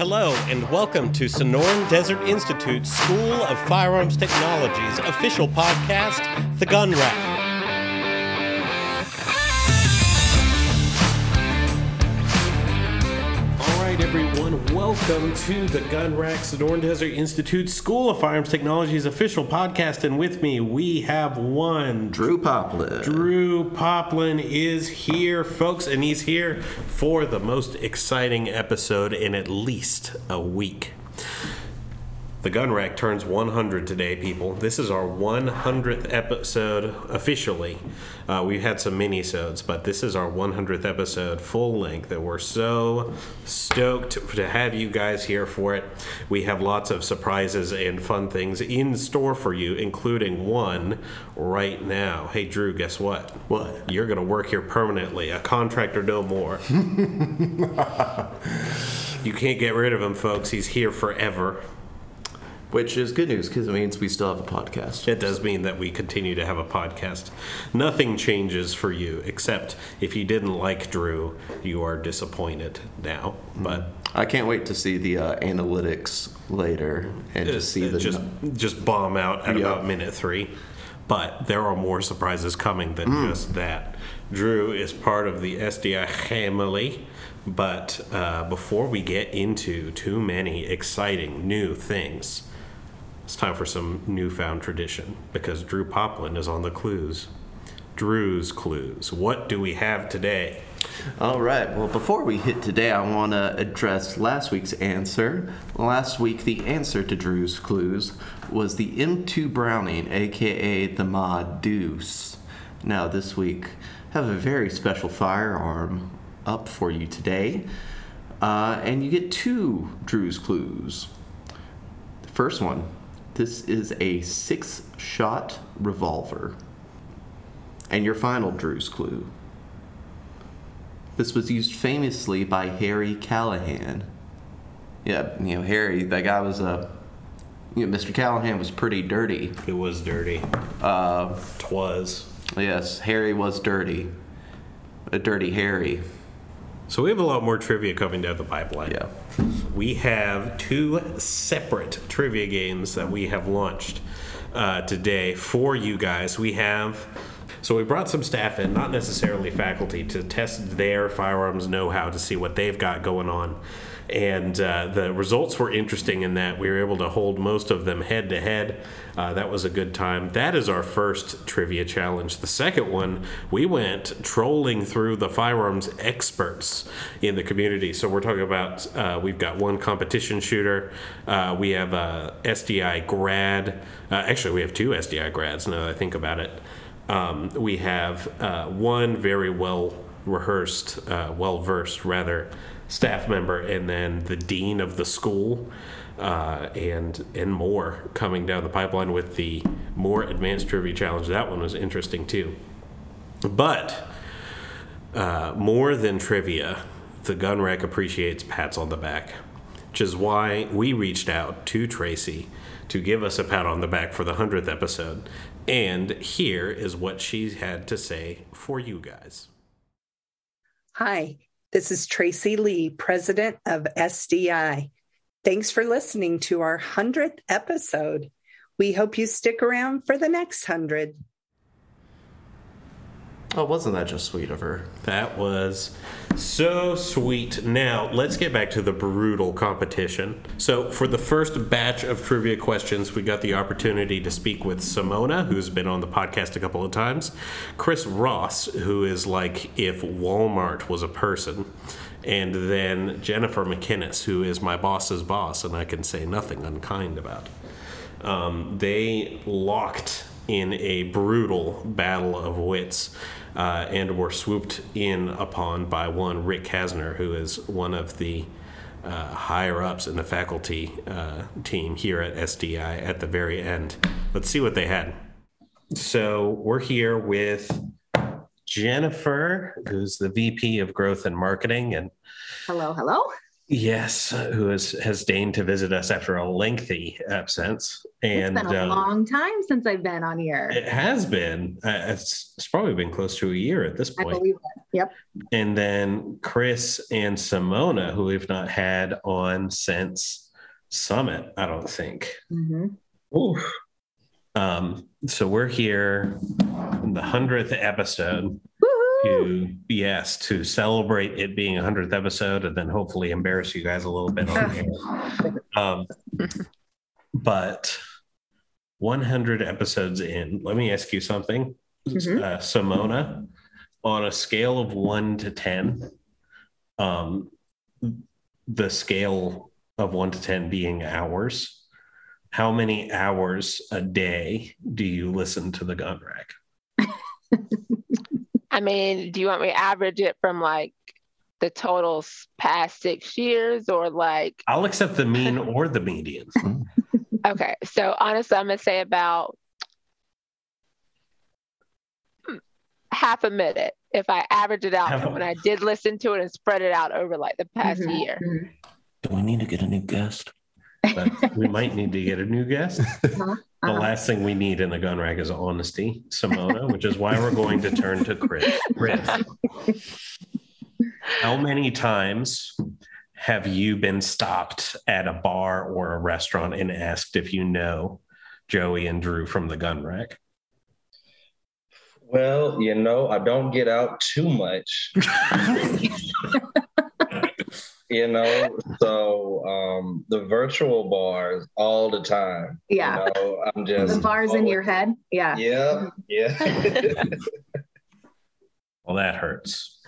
Hello, and welcome to Sonoran Desert Institute School of Firearms Technology's official podcast, The Gun Rack. Welcome to the Gun Rack Sonoran Desert Institute School of Firearms Technology's official podcast. And with me, we have one Drew Poplin. Drew Poplin is here, folks, and he's here for the most exciting episode in at least a week. The Gun Rack turns 100 today, people. This is our 100th episode officially. Uh, we've had some mini-sodes, but this is our 100th episode full length, and we're so stoked to have you guys here for it. We have lots of surprises and fun things in store for you, including one right now. Hey, Drew, guess what? What? You're going to work here permanently, a contractor no more. you can't get rid of him, folks. He's here forever. Which is good news because it means we still have a podcast. It does mean that we continue to have a podcast. Nothing changes for you, except if you didn't like Drew, you are disappointed now. But I can't wait to see the uh, analytics later and to see the just just bomb out at Yeah. about minute three. But there are more surprises coming than just that. Drew is part of the SDI family. But uh, before we get into too many exciting new things, it's time for some newfound tradition because Drew Poplin is on the clues. Drew's clues. What do we have today? All right. Well, before we hit today, I want to address last week's answer. Last week, the answer to Drew's clues was the M2 Browning, aka the Ma Deuce. Now, this week, I have a very special firearm up for you today, uh, and you get two Drew's clues. The first one this is a six shot revolver. And your final Drew's clue this was used famously by Harry Callahan. Yeah, you know, Harry, that guy was a. you know, Mr. Callahan was pretty dirty. It was dirty. Uh, Twas. yes, Harry was dirty. A dirty Harry. So we have a lot more trivia coming down the pipeline. Yeah. We have two separate trivia games that we have launched uh, today for you guys. We have. So we brought some staff in, not necessarily faculty, to test their firearms know-how to see what they've got going on. And uh, the results were interesting in that we were able to hold most of them head to head. That was a good time. That is our first trivia challenge. The second one, we went trolling through the firearms experts in the community. So we're talking about uh, we've got one competition shooter, uh, we have a SDI grad. Uh, actually, we have two SDI grads now that I think about it. Um, we have uh, one very well rehearsed, uh, well versed rather, staff member, and then the dean of the school, uh, and and more coming down the pipeline with the more advanced trivia challenge. That one was interesting too. But uh, more than trivia, the gun rack appreciates pats on the back, which is why we reached out to Tracy to give us a pat on the back for the 100th episode. And here is what she had to say for you guys. Hi, this is Tracy Lee, president of SDI. Thanks for listening to our 100th episode. We hope you stick around for the next 100. Oh, wasn't that just sweet of her? That was so sweet. Now, let's get back to the brutal competition. So, for the first batch of trivia questions, we got the opportunity to speak with Simona, who's been on the podcast a couple of times, Chris Ross, who is like if Walmart was a person, and then Jennifer McInnes, who is my boss's boss, and I can say nothing unkind about. Um, they locked in a brutal battle of wits uh, and were swooped in upon by one Rick Kasner, who is one of the uh, higher ups in the faculty uh, team here at SDI at the very end. Let's see what they had. So we're here with Jennifer, who's the VP of Growth and Marketing, and Hello, hello. Yes, who has has deigned to visit us after a lengthy absence, and it's been a uh, long time since I've been on here. it has been. Uh, it's, it's probably been close to a year at this point. I believe it. Yep. and then Chris and Simona, who we've not had on since Summit, I don't think. hmm Um, so we're here in the hundredth episode Woohoo! to yes to celebrate it being a hundredth episode, and then hopefully embarrass you guys a little bit on air. Um, but 100 episodes in, let me ask you something, Mhm. uh, Simona. On a scale of one to ten, um, the scale of one to ten being hours, how many hours a day do you listen to the gun rack? I mean, do you want me to average it from like the totals past six years or like, I'll accept the mean or the median. okay, so honestly, I'm going to say about half a minute if I average it out Half a- from when I did listen to it and spread it out over like the past Mhm, year. mhm. Do we need to get a new guest? But we might need to get a new guest. The uh-huh. last thing we need in the gun rack is honesty, Simona, which is why we're going to turn to Chris. Chris, how many times have you been stopped at a bar or a restaurant and asked if you know Joey and Drew from the gun rack? Well, you know, I don't get out too much. you know, so um the virtual bars all the time. Yeah. You know, I'm just The bars in your head. Yeah. Yeah, yeah. Well, that hurts.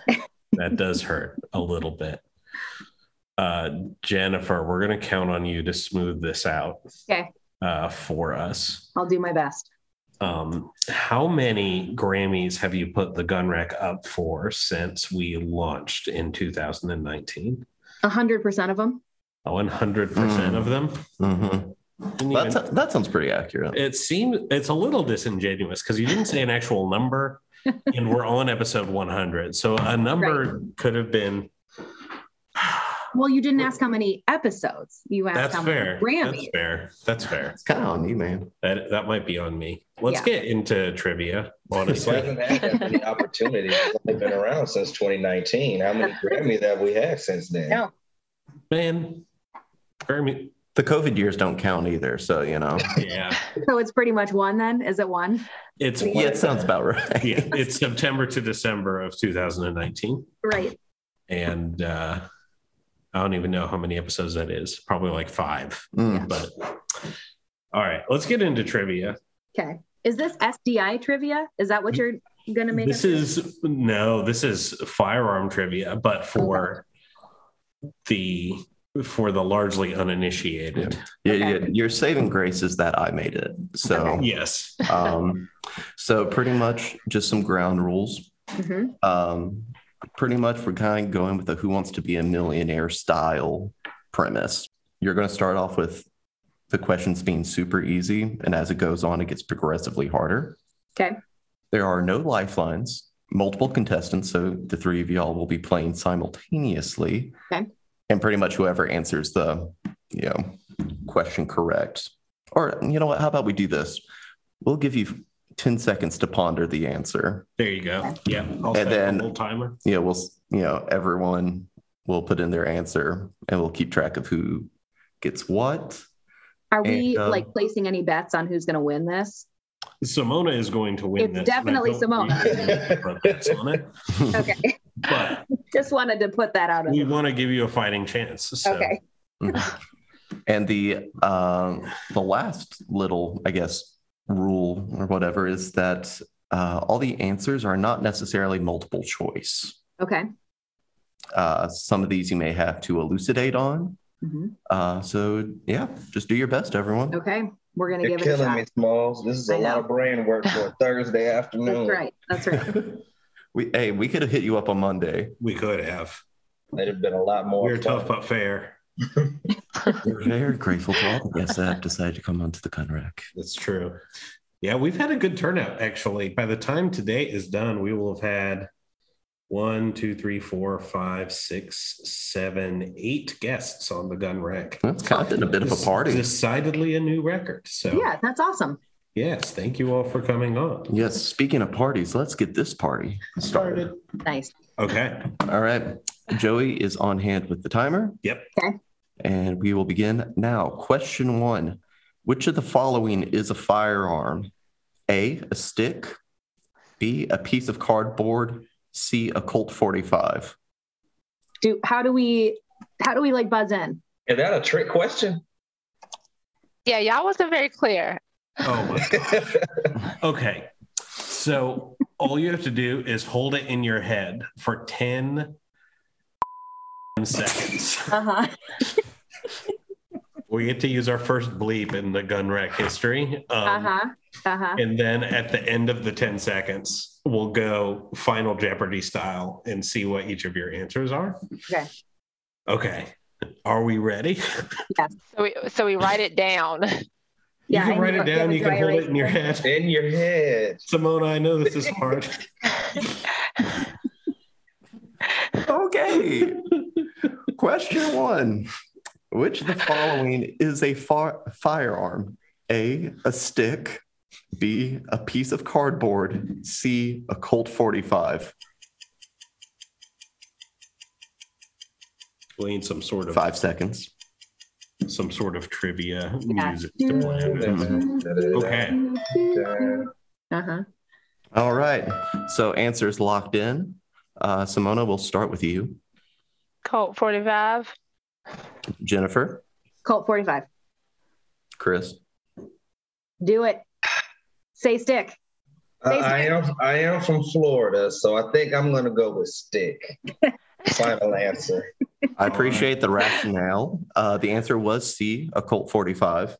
that does hurt a little bit. Uh, Jennifer, we're going to count on you to smooth this out Okay. uh, for us. I'll do my best. Um, how many Grammys have you put the gun rack up for since we launched in 2019? A hundred percent of them. 100% Mm. of them? hmm Didn't even- That, that sounds pretty accurate. it seems it's a little disingenuous because you didn't say an actual number and we're on episode 100 so a number could have been Well, you didn't ask how many episodes. You asked that's how fair many that's Grammys. fair that's fair It's kind of on you, man. that that might be on me let's Yeah. get into trivia It honestly hasn't had that many opportunities. It's only been around since 2019. How many Grammys have we had since then? Yeah. man Grammy, The COVID years don't count either. So, you know, yeah So it's pretty much one then. Is it one? it's yeah, it sounds about right. yeah it's september to december of 2019 Right. and uh i don't even know how many episodes that is probably like five Mm. but all right let's get into trivia Okay. Is this SDI trivia? Is that what you're gonna make? this us do? is no this is firearm trivia but for the for the largely uninitiated Yeah, Okay. yeah, your saving grace is that I made it. So, Okay. yes um, so pretty much just some ground rules. Mhm. Um, pretty much we're kind of going with the Who Wants to Be a Millionaire style premise. You're going to start off with the questions being super easy, and as it goes on, it gets progressively harder. Okay. There are no lifelines, multiple contestants, so the three of y'all will be playing simultaneously. Okay. And pretty much whoever answers the, you know, question correct. Or you know what? How about we do this? We'll give you 10 seconds to ponder the answer. there you go yeah i'll And then- a timer Yeah, we'll you know, everyone will put in their answer and we'll keep track of who gets what. Are we And, um, like placing any bets on who's gonna win this? simona is going to win It's this, definitely Simona. bets on it Okay. but Just wanted to put that out. we want to give you a fighting chance so Okay. and the um the last little, I guess, rule or whatever is that uh, all the answers are not necessarily multiple choice. Okay. Uh, some of these you may have to elucidate on. Mhm. Uh, so yeah, just do your best, everyone. Okay. We're gonna You're give it a killing shot. me, Smalls. This is a I lot of brain work for a Thursday afternoon. That's right. That's right. We hey, we could have hit you up on Monday. we could have It'd have been a lot more. we're fun. tough but fair We're very grateful to all the guests that have decided to come onto the gun rack. That's true. Yeah, we've had a good turnout actually. By the time today is done, we will have had one, two, three, four, five, six, seven, eight guests on the gun rack. That's kind of been a bit of a party. Decidedly a new record. So Yeah, that's awesome. yes, thank you all for coming on. Yes, speaking of parties, let's get this party started. Nice. Okay. All right. Joey is on hand with the timer. Yep. Okay. And we will begin now. Question one Which of the following is a firearm? A, a stick. B, a piece of cardboard. C, a Colt 45. Do how do we how do we like buzz in? Is that a trick question? Yeah, y'all wasn't very clear. Oh my Okay. So all you have to do is hold it in your head for 10 seconds. Uh-huh. We get to use our first bleep in the gun rack history. Um, Uh-huh. Uh-huh. And then at the end of the 10 seconds, we'll go final Jeopardy style and see what each of your answers are. Okay. Okay. Are we ready? So we so we write it down. You Yeah, can I write it down. You can dry hold it in your head. In your head. Simona, I know this is hard. Okay. Question one Which of the following is a far- firearm? A, a stick. B, a piece of cardboard. C, a Colt 45. We need some sort of Five seconds. some sort of trivia Yeah. music to play with. Okay. Uh-huh. All right. So answers locked in. Uh, Simona, we'll start with you. Colt 45. Jennifer, Colt 45. Chris, Do it. Say stick. I, I am I am from Florida, so I think I'm gonna go with stick. Final answer. I appreciate the rationale. Uh, the answer was C, a Colt 45.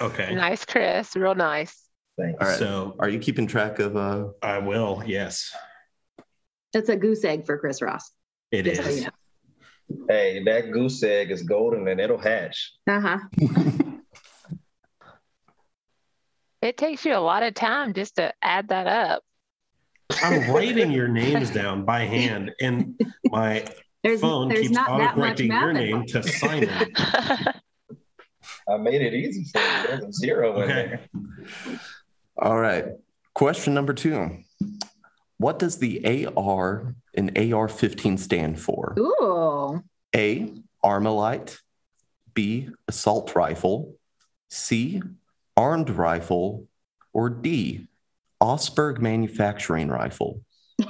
Okay. Nice, Chris. Real nice. Thanks. All right. So Are you keeping track of? Uh, I will. Yes, That's a goose egg for Chris Ross. It Just is. Hey, that goose egg is golden and it'll hatch. Uh-huh. It takes you a lot of time just to add that up. I'm writing your names down by hand, and my There's phone there's keeps not that autocorrecting your name involved. to Simon. I made it easy for you. There's a zero in there. all right. Question number two What does the AR in AR 15 stand for? Ooh. A, Armalite. B, assault rifle. C, armed rifle. Or D, Osberg manufacturing rifle.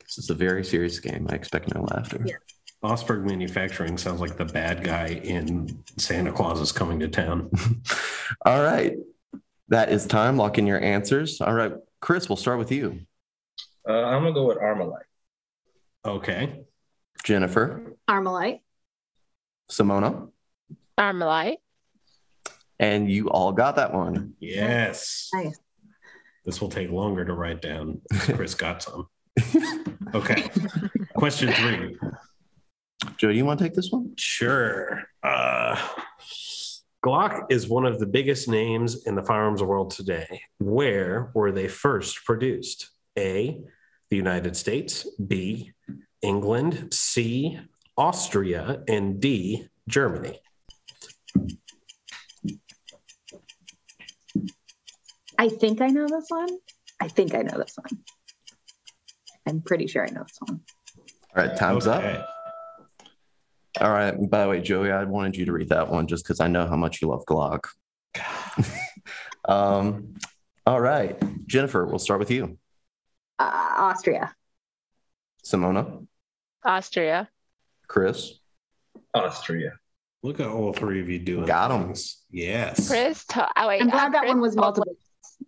This is a very serious game. I expect no laughter. Yeah. Osberg Manufacturing sounds like the bad guy in Santa Claus is coming to town. All right. That is time. Lock in your answers. All right. Chris, we'll start with you. Uh, I'm gonna go with Armalite. Okay. Jennifer, Armalite. Simona, Armalite. and you all got that one. Yes. Nice. This will take longer to write down. Chris got some. Okay. Question three. Joe, you want to take this one? Sure. Uh, Glock is one of the biggest names in the firearms world today. Where were they first produced? A, the United States, B, England, C, Austria, and D, Germany. I think I know this one. I think I know this one. I'm pretty sure I know this one. All right. Time's Okay. up. All right. By the way, Joey, I wanted you to read that one just because I know how much you love Glock. um, all right. Jennifer, we'll start with you. Uh, Austria. Simona, Austria. Chris, Austria. Look at all three of you doing. Got 'em. things. Yes. Chris. To- oh, wait, I'm uh, glad that Chris one was multiple.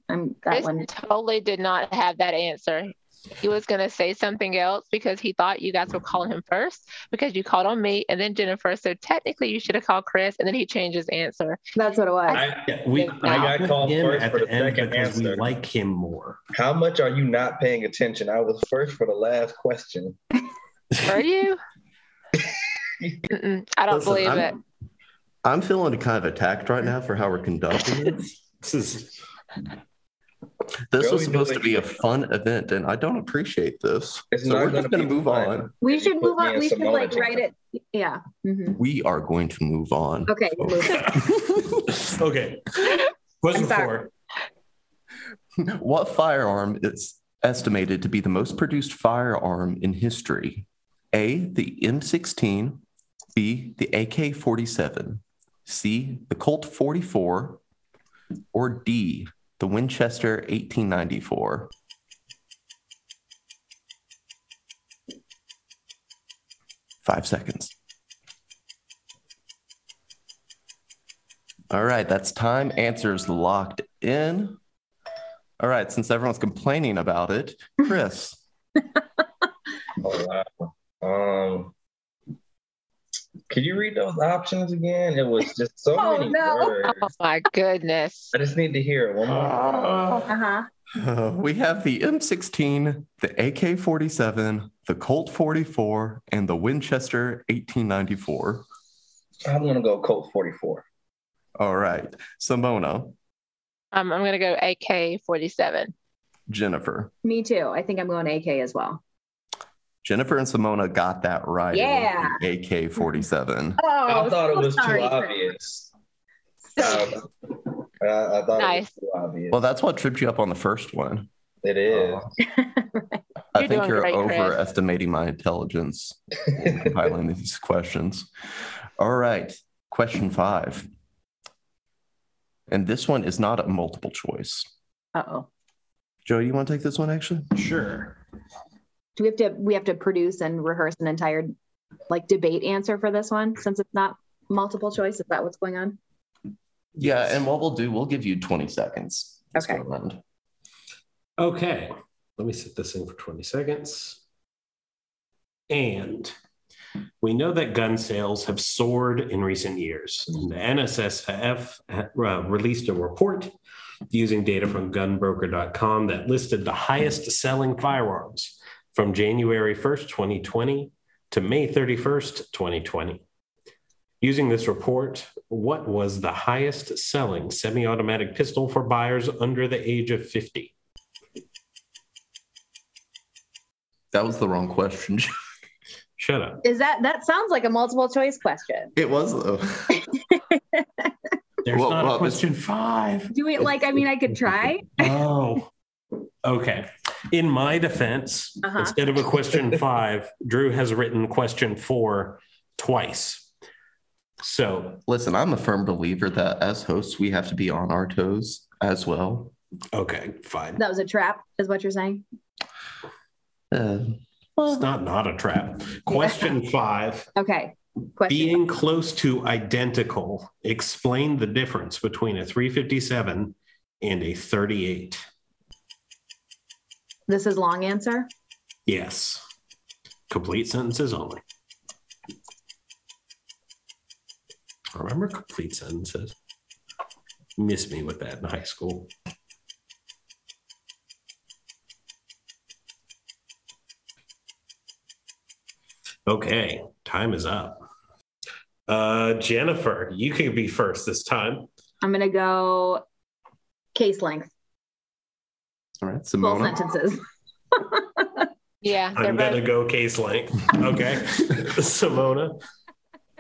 I'm that Chris one. totally did not have that answer. He was going to say something else because he thought you guys were calling him first because you called on me and then Jennifer. So technically, you should have called Chris and then he changed his answer. That's what it was. I, Yeah, we I I got called him first at for the the end second because we like him more. how much are you not paying attention? I was first for the last question. Are you? I don't Listen, believe I'm- it. I'm feeling kind of attacked right now for how we're conducting this. This is This was supposed to be a fun event, and I don't appreciate this. It's so not we're just gonna going to move fun. on. We should move on. We should like write it. Yeah. mhm. We are going to move on. Okay. folks. okay. Question I'm four. What firearm is estimated to be the most produced firearm in history? A, the M16, B, the AK 47, C, the Colt 44, or D, the Winchester 1894? Five seconds. All right, that's time. Answers locked in. All right, since everyone's complaining about it, Chris, Oh wow. Um, could you read those options again? It was just so Oh, many no. words. Oh my goodness. I just need to hear it one more. time. Uh-huh. uh, we have the M16, the AK 47, the Colt 44, and the Winchester 1894. I'm gonna go Colt 44. All right, Simona, Um, I'm going to go AK 47. Jennifer. Me too. I think I'm going AK as well. Jennifer and Simona got that right. Yeah. AK 47. Oh, I thought it was sorry, too obvious. So- Um, I, I thought Nice. it was too obvious. Well, that's what tripped you up on the first one. it is. I think you're great, Chris. overestimating my intelligence in compiling these questions. All right, question five. And this one is not a multiple choice. Uh-oh. Joe, you want to take this one actually? Sure. Do we have to we have to produce and rehearse an entire like debate answer for this one since it's not multiple choice? Is that what's going on? Yeah, and what we'll do, we'll give you 20 seconds. this Okay. Okay. Let me set this in for 20 seconds. And we know that gun sales have soared in recent years. The NSSF uh, released a report using data from gunbroker.com that listed the highest selling firearms from January 1st, 2020 to May 31st, 2020. Using this report, what was the highest selling semi automatic pistol for buyers under the age of 50? That was the wrong question. Shut up. Is that that sounds like a multiple choice question? it was though. There's Well, not well, a question five. Do we like I mean I could try? Oh. Okay. In my defense, Uh-huh. instead of a question five, Drew has written question four twice. So, Listen, I'm a firm believer that as hosts, we have to be on our toes as well. okay, fine. That was a trap, is what you're saying? Uh, It's not not a trap. Question five. Okay. Question. Being close to identical, explain the difference between a 357 and a 38. This is long answer. Yes. Complete sentences only. Remember complete sentences? Miss me with that in high school. Okay, time is up. Uh, Jennifer, you can be first this time. I'm gonna go case length. All right, Full Simona. sentences. Yeah, I'm gonna go case length. Okay, Simona.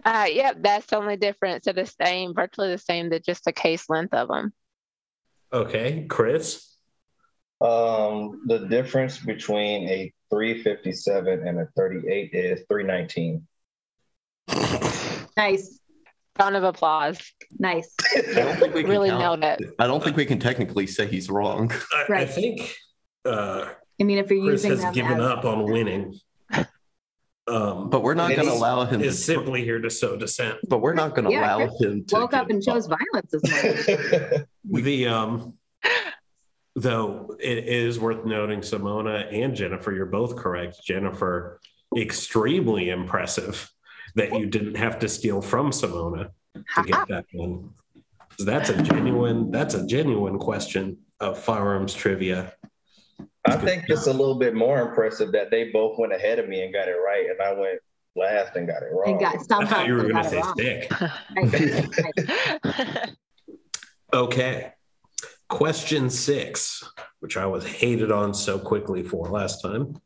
Uh, yep, that's the only difference. They're the same, virtually the same. They're just the case length of them. Okay, Chris. Um, the difference between a 357 and a 38 is 319. Nice. Round of applause. Nice. I don't think we Really count- nailed it. I don't think we can technically say he's wrong. I, I think uh, I mean if you're Chris using has given as up on winning. Um, But we're not going to allow him is to. simply here to sow dissent. But we're not going to Yeah, allow him to. woke up get and chose involved. violence this morning. The um, though it is worth noting, Simona and Jennifer, you're both correct. Jennifer, extremely impressive that you didn't have to steal from Simona to get that one. 'Cause That's a genuine. That's a genuine question of firearms trivia. I think it's a little bit more impressive that they both went ahead of me and got it right, and I went last and got it wrong. And got I thought you were going to say it stick. Nice, nice. Okay. Question six, which I was hated on so quickly for last time.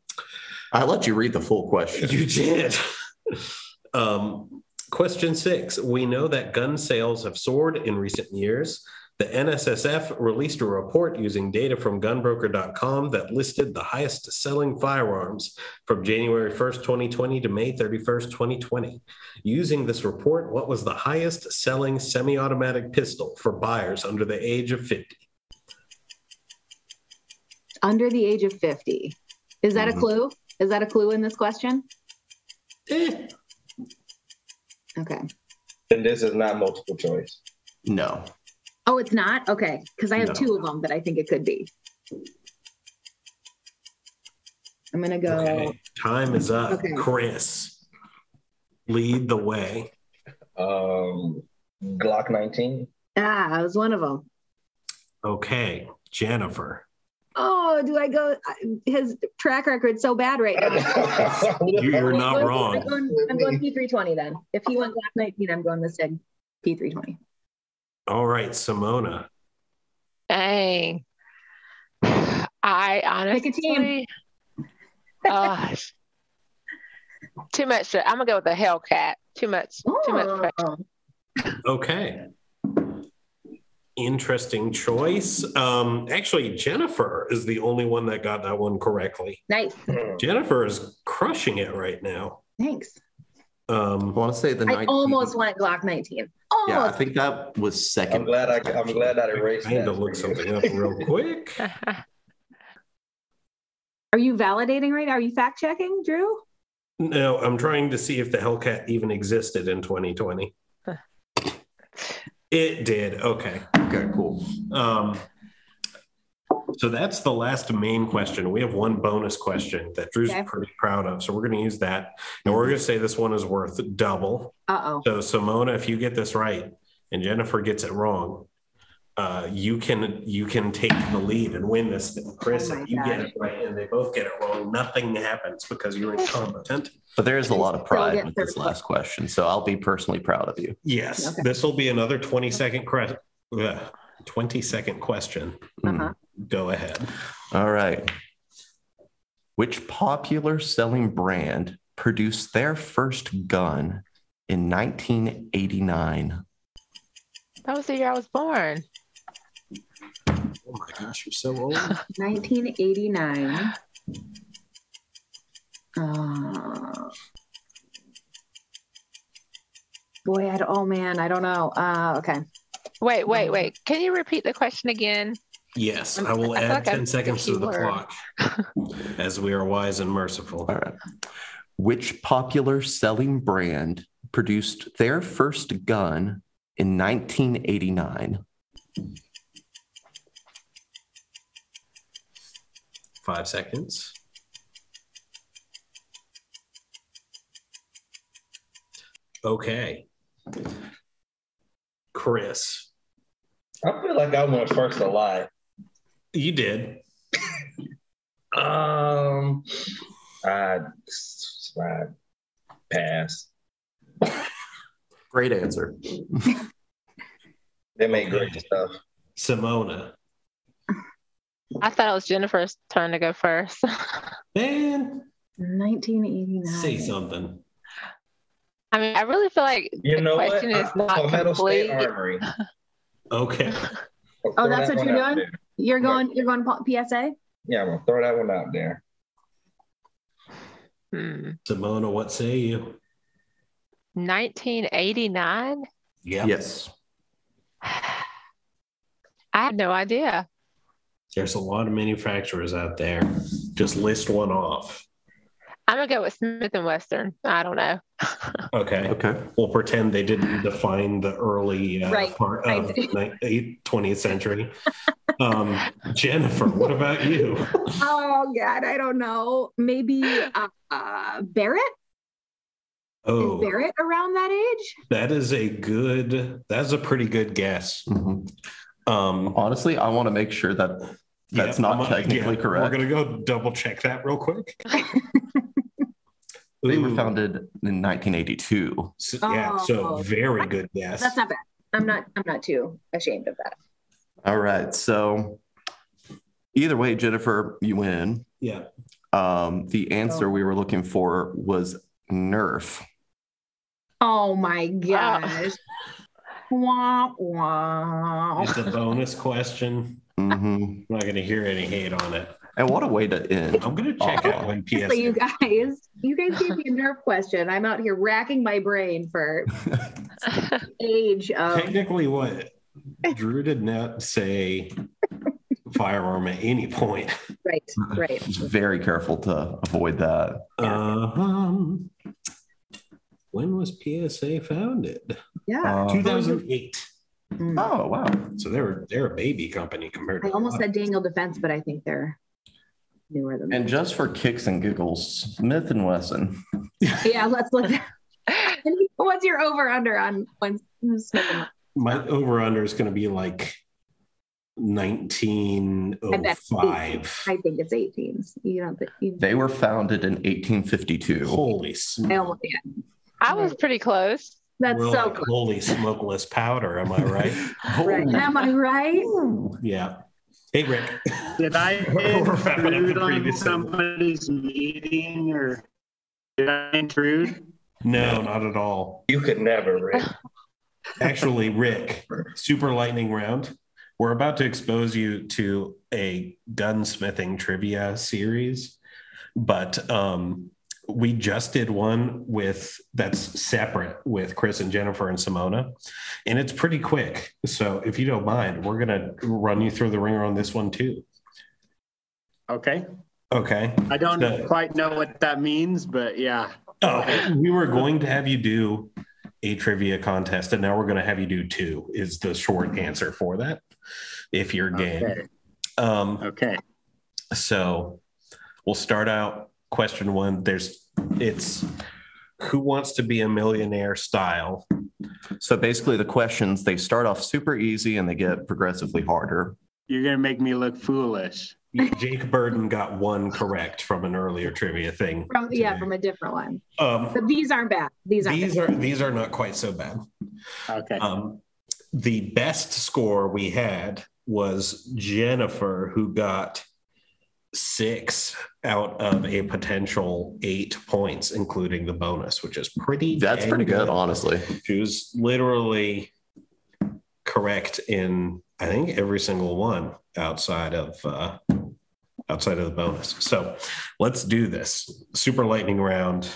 I let you read the full question. You did. Um, question six We know that gun sales have soared in recent years. The NSSF released a report using data from gunbroker.com that listed the highest selling firearms from January 1st, 2020 to May 31st, 2020. Using this report, what was the highest selling semi automatic pistol for buyers under the age of 50? Under the age of 50. Is that Mhm. a clue? Is that a clue in this question? Eh, Okay. And this is not multiple choice. No. Oh, it's not? Okay. Because I have No. two of them that I think it could be. I'm going to go. okay. Time is up. Okay. Chris, lead the way. Um, Glock 19. Ah, I was one of them. Okay. Jennifer. Oh, do I go? His track record's so bad right now. You're I'm not going- wrong. I'm going, I'm going P320 then. If he went Glock 19, I'm going the SIG P320. All right, Simona. Dang. I Pick a team. honestly. Gosh. Too much. I'm gonna go with the Hellcat. Too much. Too much. Oh. pressure. Oh, Okay. Interesting choice. Um, actually, Jennifer is the only one that got that one correctly. nice. Jennifer is crushing it right now. Thanks. I Um, want to say the I 19 almost went Glock 19. Almost. Yeah, I think that was second. I'm glad I I'm glad I erased I need that. to look something up real quick. Are you validating right? Are you fact checking, Drew? No, I'm trying to see if the Hellcat even existed in 2020. It did. Okay. Okay, cool. Um, so that's the last main question. We have one bonus question that Drew's Okay. pretty proud of. So we're going to use that. And we're going to say this one is worth double. Uh oh. So, Simona, if you get this right and Jennifer gets it wrong, uh, you can you can take the lead and win this. thing. Chris, Oh my if you get it right and they both get it wrong, nothing happens because you're incompetent. But there is a lot of pride with this last question. So I'll be personally proud of you. Yes, Okay. this will be another 20 second cre- uh, 20 second question. Uh-huh. Go ahead. All right. Which popular selling brand produced their first gun in 1989? That was the year I was born. Oh my gosh, you're so old. 1989. Uh, boy, I don't, oh man, I don't know. Uh, okay. Wait, wait, wait. Can you repeat the question again? Yes, I will I add like I 10 seconds to the you clock as we are wise and merciful. All right. Which popular selling brand produced their first gun in 1989? Five seconds. Okay. Chris, I feel like I went first a lot. you did. Um, I, I pass. Great answer. They make great stuff. Simona. I thought it was Jennifer's turn to go first. Man, 1989. say something. I mean, I really feel like You the know what? question is not Palmetto State. Armory. Okay. I'll Oh, that's that what you're doing? there. You're going. You're going PSA. Yeah, I'm gonna throw that one out there. Hmm. Simona, what say you? 1989? Yeah. Yes. I had no idea. There's a lot of manufacturers out there. Just list one off. I'm gonna go with Smith and Western. I don't know. Okay. Okay. We'll pretend they didn't define the early uh, Right. part of the eight- 20th century. Um, Jennifer, what about you? Oh God, I don't know. Maybe uh, uh, Barrett. Oh, Is Barrett around that age? that is a good, that's a pretty good guess. Mhm. Um, Honestly, I want to make sure that that's yeah, not I'm- technically yeah, correct. We're going to go double check that real quick. They were founded in 1982. so- yeah, so Oh. very good guess. That's not bad. I'm not. I'm not too ashamed of that. All right. So either way, Jennifer, you win. Yeah. Um, the answer Oh. we were looking for was Nerf. Oh my gosh. Wah, wah. It's a bonus question. hmm I'm not going to hear any hate on it. And what a way to end. I'm going to check Oh. out when PS. Seriously, you guys, you guys gave me a Nerf question. I'm out here racking my brain for age of Technically, what Drew did not say firearm at any point. right, right. Just very careful to avoid that. Um, when was PSA founded? Yeah. Uh, 2008. Mm. oh wow. So they're they're a baby company compared to. I almost said Daniel Defense, but I think they're newer than that. And just for kicks and giggles, Smith and Wesson. Yeah, let's look. What's your over under on when Smith and My over under is going to be like 1905. I think it's 18s. You don't think you, They were founded in 1852. Holy I smoke! almost yeah. I was pretty close. That's We're so like, cool. holy smokeless powder. Am I right? Right. Am I right? yeah. Hey Rick. Did I We're wrapping up the intrude on previous segment. somebody's meeting or did I intrude? No, not at all. You could never, Rick. Actually, Rick, super lightning round. We're about to expose you to a gunsmithing trivia series, but um, we just did one with that's separate with Chris and Jennifer and Simona, and it's pretty quick. So if you don't mind, we're gonna run you through the ringer on this one too. Okay. Okay. I don't No. quite know what that means, but yeah. Oh, we were going to have you do a trivia contest, and now we're going to have you do two. Is the short answer for that? If you're game. Okay. Um, Okay. so we'll start out question one. There's it's who wants to be a millionaire style. So basically, the questions they start off super easy and they get progressively harder. You're going to make me look foolish. Jake Burden got one correct from an earlier trivia thing. From yeah, from a different one. Um, But these aren't bad. These aren't these bad. are these are not quite so bad. Okay. Um, the best score we had was Jennifer, who got six out of a potential eight points, including the bonus, which is pretty. That's pretty good, honestly. She was literally correct in, I think, every single one outside of uh, outside of the bonus. So let's do this super lightning round.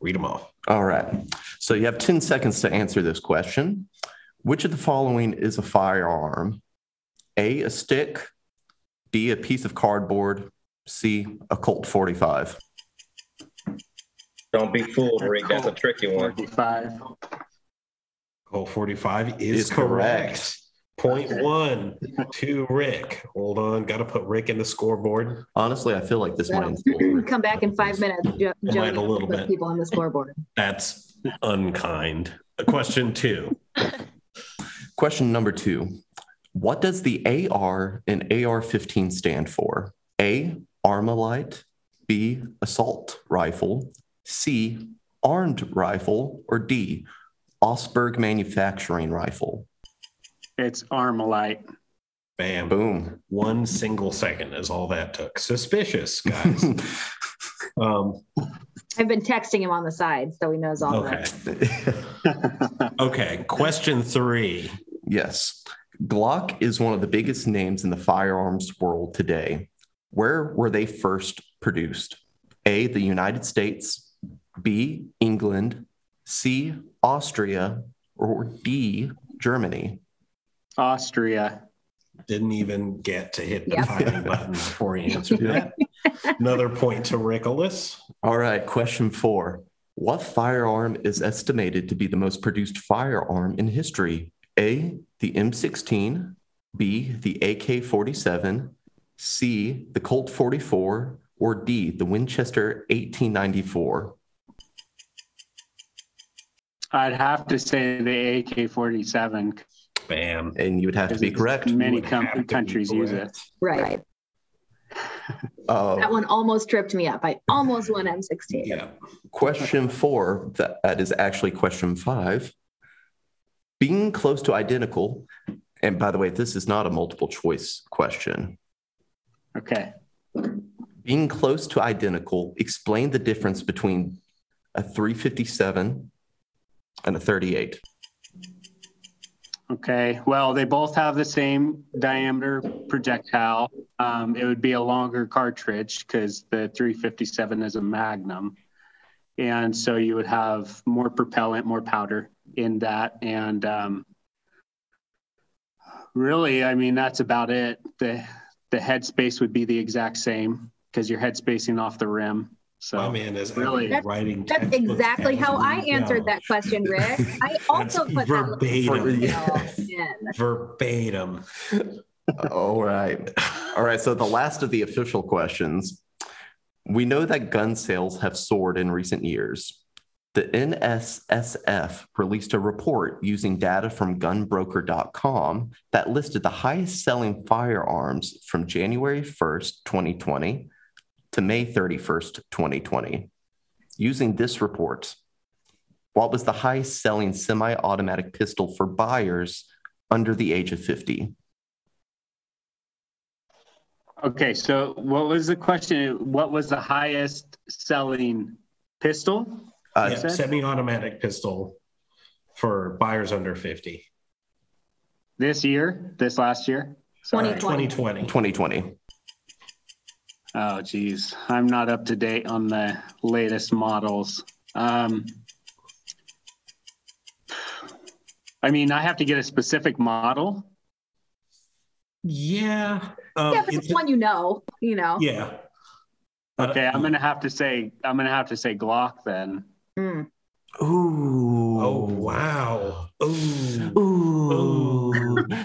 Read them off. All right. So you have 10 seconds to answer this question. Which of the following is a firearm? A, a stick, B, a piece of cardboard, C, a Colt 45. Don't be fooled, Rick. That's a tricky one. 45. Colt 45 is, Is correct. correct. Point Okay. one to Rick. Hold on. Got to put Rick in the scoreboard. Honestly, I feel like this That'll- Come back in five minutes. Jo- It Joe might a little bit. people on the scoreboard. That's unkind. Question two. Question number two What does the AR in AR 15 stand for? A, Armalite, B, assault rifle, C, armed rifle, or D, Osberg manufacturing rifle? It's Armalite. Bam. Boom. One single second is all that took. Suspicious, guys. um, I've been texting him on the side, so he knows all okay. that. Okay. Question three. yes. Glock is one of the biggest names in the firearms world today. Where were they first produced? A, the United States, B, England, C, Austria, or D, Germany? Austria. Didn't even get to hit the Yep. timing button before he answered that. Another point to Rickolas. All right, question four. What firearm is estimated to be the most produced firearm in history? A, the M16, B, the AK 47, C, the Colt 44, or D, the Winchester 1894? I'd have to say the AK 47. Bam. And you would have to be correct. Many com- have to be countries use it. correct. Right. Uh, That one almost tripped me up. I almost won M16. Yeah. Question four, that, that is actually question five. Being close to identical, And by the way, this is not a multiple choice question. Okay. Being close to identical, explain the difference between a 357 and a 38. Okay. Well, they both have the same diameter projectile. Um, it would be a longer cartridge because the 357 is a Magnum. And so you would have more propellant, more powder in that. And um, really, I mean, that's about it. The, the headspace would be the exact same because you're head spacing off the rim. So My man is really- really writing. That's exactly how I we answered that question, Rick. I also put that verbatim. little in. Verbatim. All right. All right. So the last of the official questions. We know that gun sales have soared in recent years. The NSSF released a report using data from gunbroker.com that listed the highest selling firearms from January 1st, 2020 to May 31st, 2020. Using this report, what was the highest selling semi automatic pistol for buyers under the age of 50? Okay, so what was the question? What was the highest selling pistol? Uh, Yeah, semi-automatic pistol for buyers under 50. This year? This last year? Sorry. 2020. 2020. 2020. Oh, geez. I'm not up to date on the latest models. Um, I mean, I have to get a specific model. Yeah. Um, Yeah, but it's it's- one you know, you know. yeah. Okay, I'm gonna have to say I'm gonna have to say Glock then. Mm. Ooh. Oh, wow. Ooh. Ooh.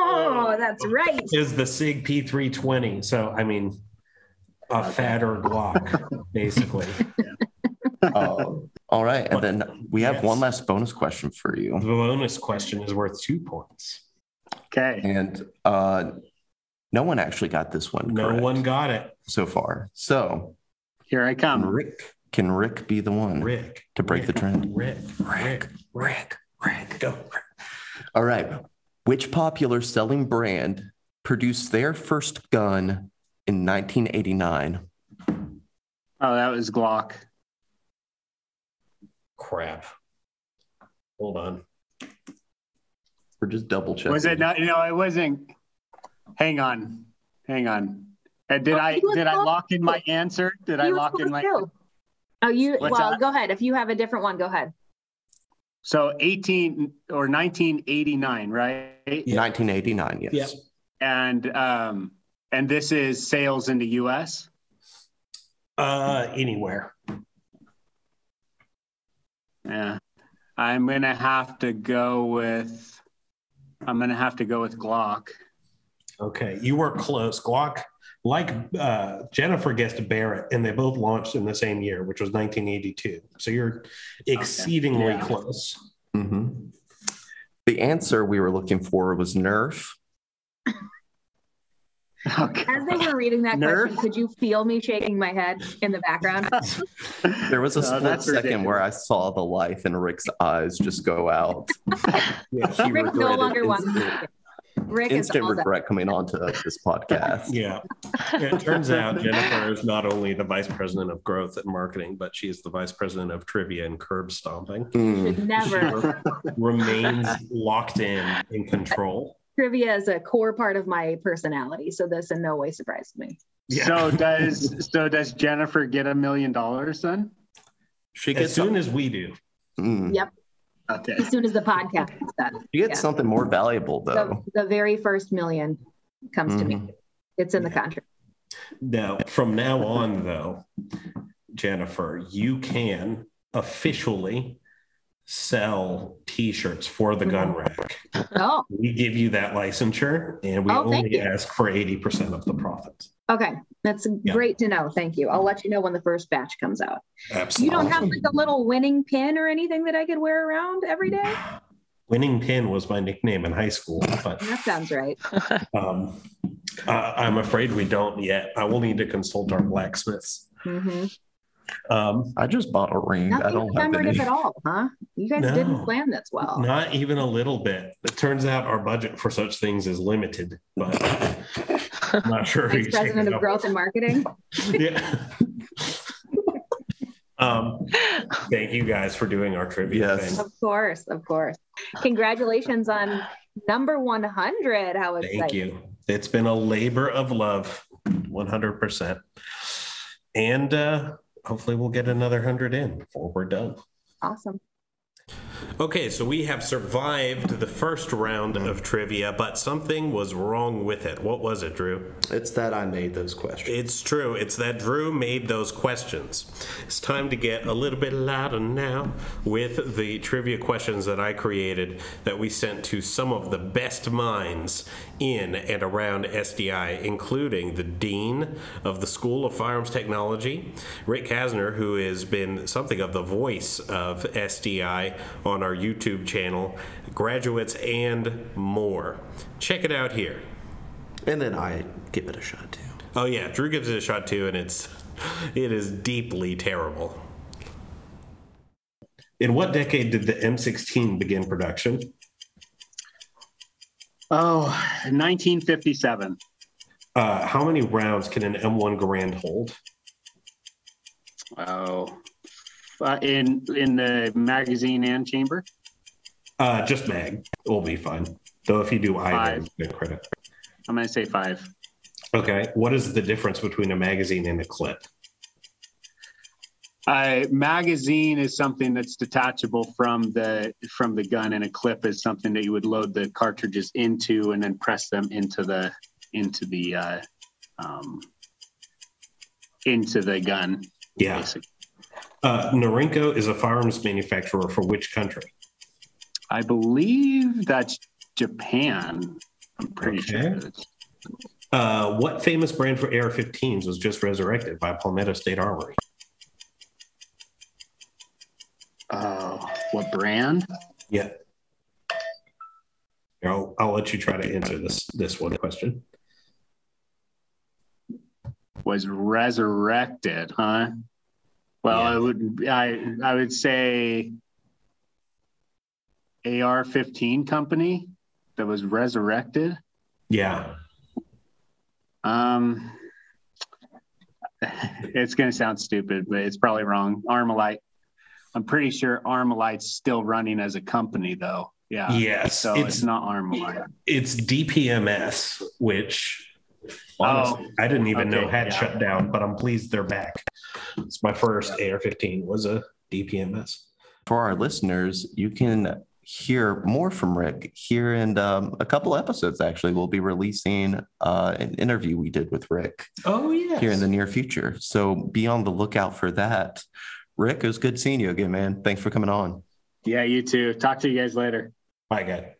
Oh, that's right. Is the SIG P320. So, I mean, a fatter Glock, basically. Oh, all right. And then we have Yes. one last bonus question for you. The bonus question is worth two points. Okay. And uh, no one actually got this one No correct one got it. so far. So Here I come. Rick, can Rick be the one Rick. to break the Rick, trend? Rick. Rick, Rick, Rick. Go. All right. Which popular selling brand produced their first gun in 1989? Oh, that was Glock. Crap. Hold on. We're just double checking. Was it not? No, it wasn't. Hang on. Hang on. Uh, did Oh, I he was did I lock in my answer? Did I He was lock in my too. Oh, you, What's well, that? go ahead. If you have a different one, go ahead. so 18 or 1989, right? 1989, yes. Yep. And um and this is sales in the US. Uh, anywhere. Yeah. I'm gonna have to go with I'm gonna have to go with Glock. Okay, you were close. Glock, like uh, Jennifer guessed Barrett, and they both launched in the same year, which was 1982. So you're exceedingly Yeah. close. Mhm. The answer we were looking for was Nerf. Okay. As they were reading that Nerf? question, could you feel me shaking my head in the background? There was a split that's second ridiculous. where I saw the life in Rick's eyes just go out. Yeah, Rick no longer wants instant, Rick instant all done. regret coming onto this podcast. yeah. It turns out Jennifer is not only the vice president of growth and marketing, but she's the vice president of trivia and curb stomping. Mm. Never. Remains locked in in control. Trivia is a core part of my personality, so this in no way surprised me. Yeah. So does so does Jennifer get a million dollars then? She gets as gets soon as we do. mm. Yep. Okay. As soon as the podcast is done. she gets Yeah. something more valuable though. the very first million comes to me. Mhm. It's in the contract. Now, from now on, though, Jennifer, you can officially sell T-shirts for the gun rack. Oh, We give you that licensure, and we Oh, only ask for eighty percent of the profits. Okay. That's Yeah. great to know. Thank you. I'll let you know when the first batch comes out. Absolutely. You don't have like a little winning pin or anything that I could wear around every day? Winning Pin was my nickname in high school, but That sounds right. um, uh, I'm afraid we don't yet. I will need to consult our blacksmiths. hmm Um, I just bought a ring. I Nothing don't have commemorative any. at all, huh? You guys No. didn't plan this well. not even a little bit. It turns out our budget for such things is limited, but I'm not sure. Vice who's President of it Growth and Marketing. yeah. um, thank you guys for doing our trivia Yes. thing. Of course, of course. Congratulations on number 100. How exciting. Thank you. It's been a labor of love, 100%. And uh, hopefully we'll get another 100 in before we're done. Awesome. Okay, so we have survived the first round of trivia, but something was wrong with it. What was it, Drew? It's that I made those questions. It's true. It's that Drew made those questions. It's time to get a little bit louder now with the trivia questions that I created that we sent to some of the best minds in and around SDI, including the Dean of the School of Firearms Technology, Rick Kasner, who has been something of the voice of SDI on our YouTube channel, graduates, and more. Check it out here. And then I give it a shot too. Oh yeah, Drew gives it a shot too, and it's it is deeply terrible. In what decade did the M16 begin production? Oh, 1957. Uh, how many rounds can an M1 Garand hold? Oh, uh, in in the magazine and chamber. Uh, just mag will be fine. Though if you do either, Five. good credit. I'm gonna say five. Okay, what is the difference between a magazine and a clip? A magazine is something that's detachable from the from the gun, and a clip is something that you would load the cartridges into and then press them into the into the uh, um, into the gun. Yeah. basically. Uh, Norinco is a firearms manufacturer for which country? I believe that's Japan. I'm pretty Okay. sure. Uh, what famous brand for AR-15s was just resurrected by Palmetto State Armory? uh, what brand? Yeah. I'll, I'll let you try to answer this this one question. was resurrected, huh? Well, Yeah. I would I I would say AR-15 company that was resurrected. Yeah. Um, it's gonna sound stupid, but it's probably wrong. Armalite. I'm pretty sure Armalite's still running as a company, though. Yeah. Yes. So it's it's, not Armalite. it's DPMS, which honestly, I didn't even know Oh, had yeah. shut down, but I'm pleased they're back. It's my first AR-15 was a DPMS. For our listeners, you can hear more from Rick here in um, a couple episodes. Actually, we'll be releasing uh, an interview we did with Rick Oh yeah. here in the near future. So be on the lookout for that. Rick, it was good seeing you again, man. Thanks for coming on. Yeah, you too. Talk to you guys later. Bye, guy.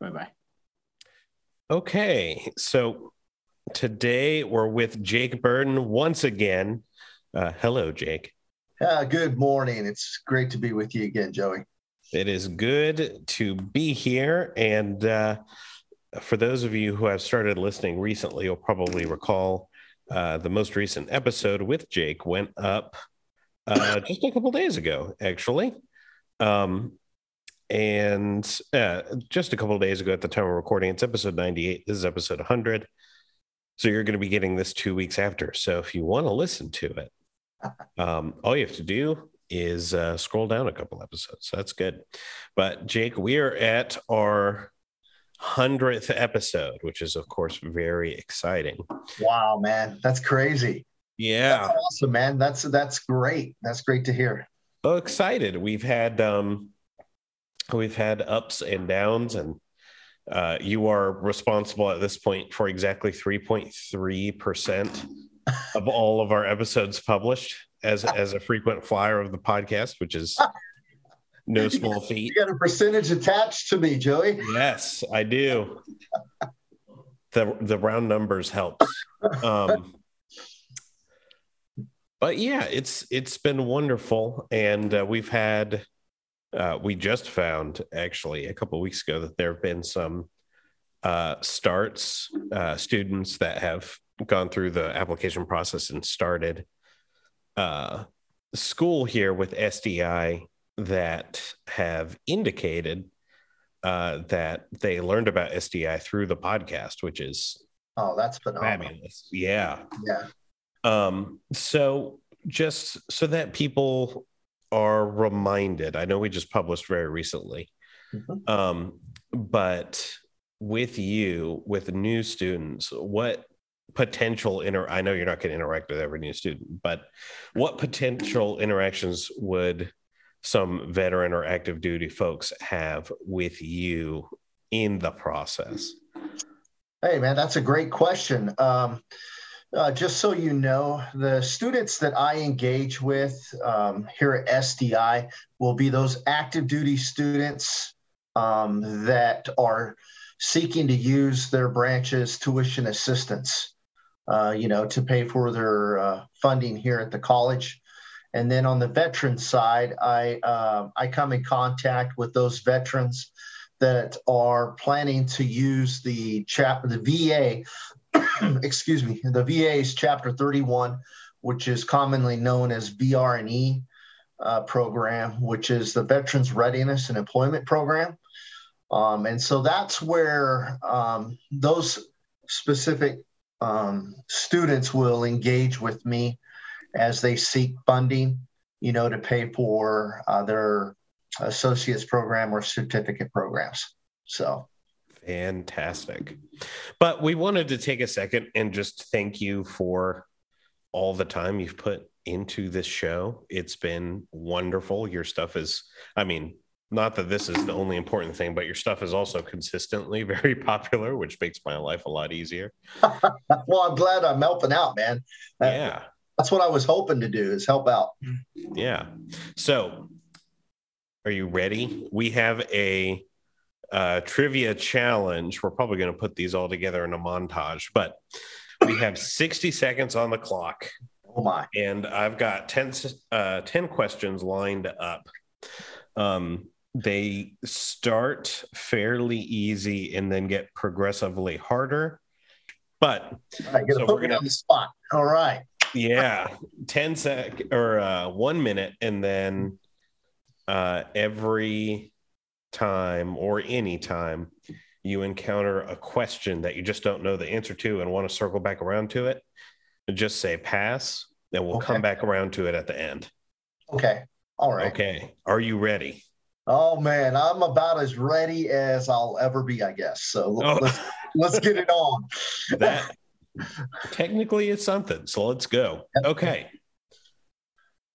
Bye bye. Okay, so today we're with Jake Burton once again. Uh, hello, Jake. Uh, good morning. It's great to be with you again, Joey. It is good to be here. And uh, for those of you who have started listening recently, you'll probably recall uh, the most recent episode with Jake went up uh, just a couple days ago, actually. Um, and uh, just a couple days ago at the time of recording, it's episode 98. This is episode 100. So you're going to be getting this two weeks after. So if you want to listen to it, um, all you have to do is uh, scroll down a couple episodes. That's good. But Jake, we are at our hundredth episode, which is of course very exciting. Wow, man, that's crazy. Yeah, That's awesome, man. That's that's great. That's great to hear. so excited. We've had um, we've had ups and downs, and uh, you are responsible at this point for exactly three point three percent of all of our episodes published as as a frequent flyer of the podcast, which is no small feat. You got a percentage attached to me, Joey. Yes, I do. The the round numbers helps. Um but yeah, it's it's been wonderful and uh, we've had uh, we just found actually a couple of weeks ago that there have been some uh, starts uh, students that have gone through the application process and started uh, school here with SDI that have indicated uh, that they learned about SDI through the podcast, which is Oh, that's phenomenal. fabulous. Yeah. Yeah. Um, so just so that people are reminded, I know we just published very recently, Mhm. um, but with you, with new students, what potential inter I know you're not going to interact with every new student, but what potential interactions would some veteran or active duty folks have with you in the process? Hey, man, that's a great question. Um, uh, just so you know, the students that I engage with um, here at SDI will be those active duty students um, that are seeking to use their branch's tuition assistance, uh, you know, to pay for their uh, funding here at the college. And then on the veteran side, I uh, I come in contact with those veterans that are planning to use the chap the VA, excuse me, the VA's Chapter 31, which is commonly known as VR&E uh, program, which is the Veterans Readiness and Employment Program. Um, and so that's where um, those specific um, students will engage with me as they seek funding, you know, to pay for uh, their associate's program or certificate programs. So, Fantastic. But we wanted to take a second and just thank you for all the time you've put into this show. It's been wonderful. Your stuff is, I mean, not that this is the only important thing, but your stuff is also consistently very popular, which makes my life a lot easier. well, I'm glad I'm helping out, man. Uh, Yeah. That's what I was hoping to do is help out. Yeah. So, are you ready? We have a uh, trivia challenge. We're probably going to put these all together in a montage, but we have 60 seconds on the clock, Oh my. and I've got 10, uh, 10 questions lined up. Um, they start fairly easy and then get progressively harder. But All right, gonna So we're gonna- on the spot. All right. yeah 10 sec or uh one minute and then uh every time or any time you encounter a question that you just don't know the answer to and want to circle back around to it just say pass and we'll come back around to it at the end Okay. All right. okay are you ready Oh man, I'm about as ready as I'll ever be, I guess. So Oh. let's let's get it on. that technically is something so let's go okay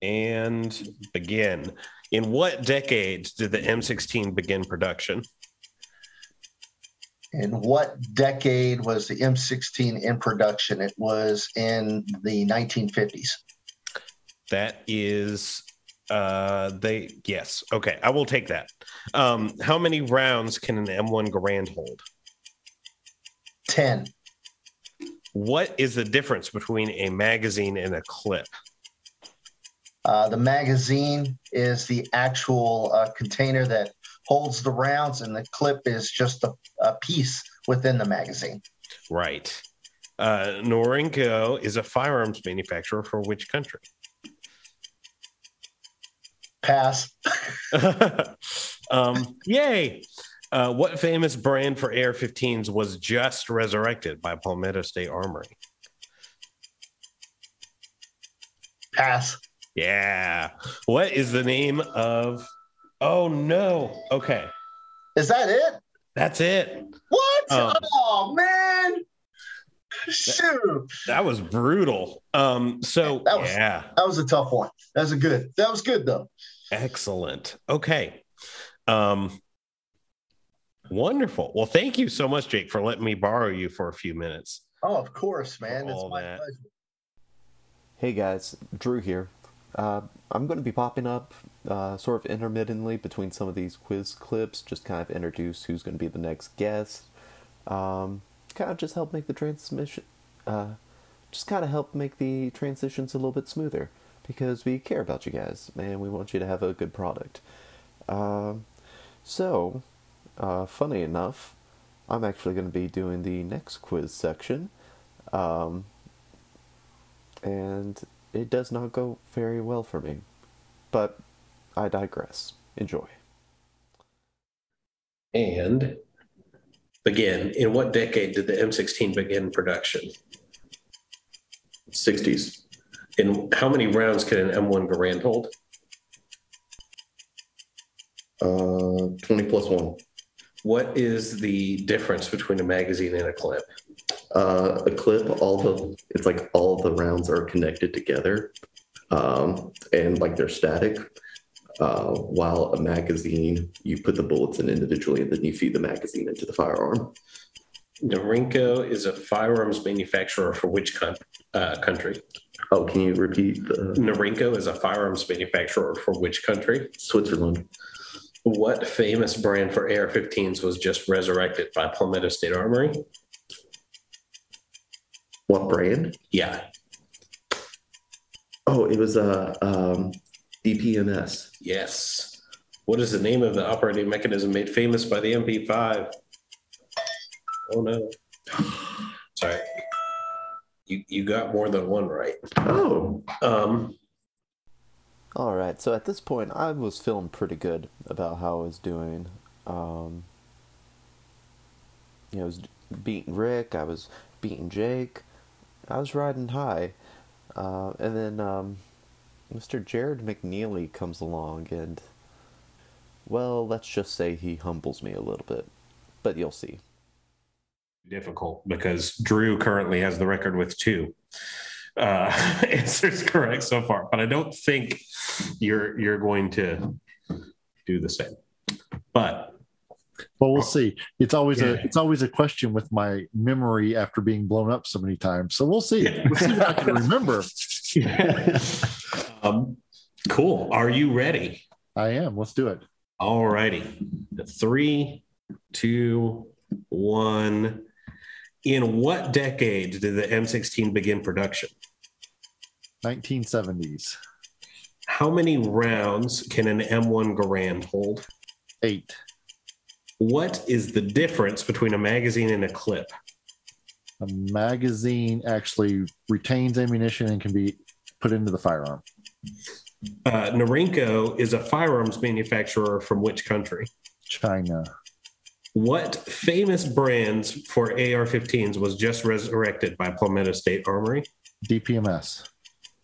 and begin in what decade did the m16 begin production In what decade was the M16 in production? It was in the 1950s. That is uh they yes. Okay, I will take that. Um how many rounds can an M1 Garand hold? 10. What is the difference between a magazine and a clip? Uh, the magazine is the actual uh, container that holds the rounds, and the clip is just a, a piece within the magazine. Right. Uh Norinco is a firearms manufacturer for which country? Pass. um yay. Uh, what famous brand for AR-15s was just resurrected by Palmetto State Armory? Pass. Yeah. What is the name of? Oh no. Okay, Is that it? that's it. What? Um, oh man. Shoot. That was brutal. Um. So That was- yeah, That was a tough one. That was a good. That was good though. excellent. Okay. Um. Wonderful. Well, thank you so much, Jake, for letting me borrow you for a few minutes. Oh, of course, man. It's my that. pleasure. Hey guys, Drew here. Uh, I'm going to be popping up uh, sort of intermittently between some of these quiz clips, just kind of introduce who's going to be the next guest. Um, kind of just help make the transmission, uh, just kind of help make the transitions a little bit smoother because we care about you guys and we want you to have a good product. Um, so, uh, funny enough, I'm actually going to be doing the next quiz section. Um, and it does not go very well for me. But I digress. Enjoy. And again, in what decade did the M16 begin production? 60s. In how many rounds can an M1 Garand hold? Uh, 20 plus one. What is the difference between a magazine and a clip? Uh, a clip, all the it's like all the rounds are connected together, um, and like they're static. Uh, while a magazine, you put the bullets in individually, and then you feed the magazine into the firearm. Norinco is a firearms manufacturer for which con- uh, country? Oh, can you repeat the Norinco is a firearms manufacturer for which country? Switzerland? What famous brand for AR-15s was just resurrected by Palmetto State Armory? What brand? Yeah, Oh, it was a uh, um, DPMS. yes. What is the name of the operating mechanism made famous by the MP5? Oh no. Sorry. You you got more than one right. Oh, Um, All right. So at this point, I was feeling pretty good about how I was doing. Um, you know, I was beating Rick. I was beating Jake. I was riding high. Uh, and then um, Mr. Jared McNeely comes along, and well, let's just say he humbles me a little bit. But you'll see. difficult because Drew currently has the record with two uh, answers correct so far, but I don't think you're you're going to do the same. But Well, we'll see. It's always Yeah. a it's always a question with my memory after being blown up so many times. So we'll see. We'll see if I can remember. um, cool. Are you ready? I am. Let's do it. All righty. Three, two, one. In what decade did the M16 begin production? 1970s. How many rounds can an M1 Garand hold? Eight. What is the difference between a magazine and a clip? A magazine actually retains ammunition and can be put into the firearm. Uh, Norinco is a firearms manufacturer from which country? China. What famous brands for AR 15s was just resurrected by Palmetto State Armory? DPMS.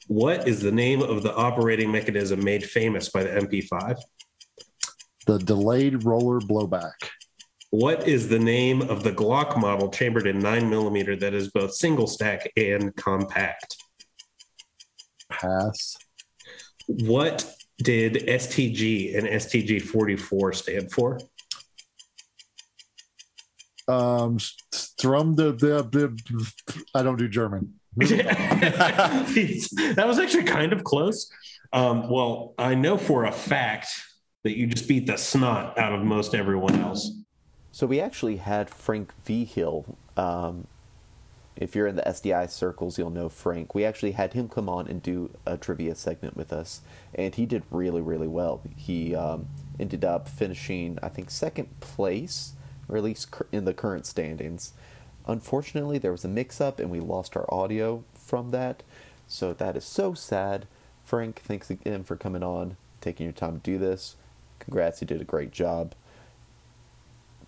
What is the name of the operating mechanism made famous by the MP5? The delayed roller blowback. What is the name of the Glock model chambered in 9mm that is both single stack and compact? Pass. What did STG and STG 44 stand for? Um, Strum the, the the I don't do German. that was actually kind of close. Um, well, I know for a fact that you just beat the snot out of most everyone else. So we actually had Frank Vigil. Um, if you're in the SDI circles, you'll know Frank. We actually had him come on and do a trivia segment with us, and he did really, really well. He um, ended up finishing, I think, second place, or at least in the current standings. Unfortunately, there was a mix-up, and we lost our audio from that. So that is so sad. Frank, thanks again for coming on, taking your time to do this. Congrats, you did a great job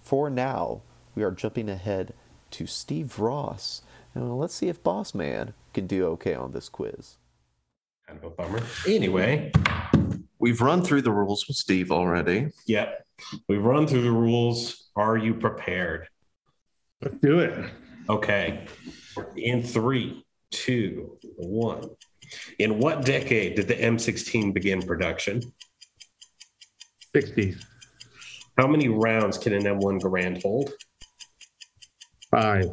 for now, we are jumping ahead to Steve Ross. And let's see if Boss Man can do okay on this quiz. Kind of a bummer. Anyway, We've run through the rules with Steve already. yep. We've run through the rules. Are you prepared? Let's do it. Okay. In three, two, one. In what decade did the M16 begin production? 60s. How many rounds can an M1 Garand hold? Five.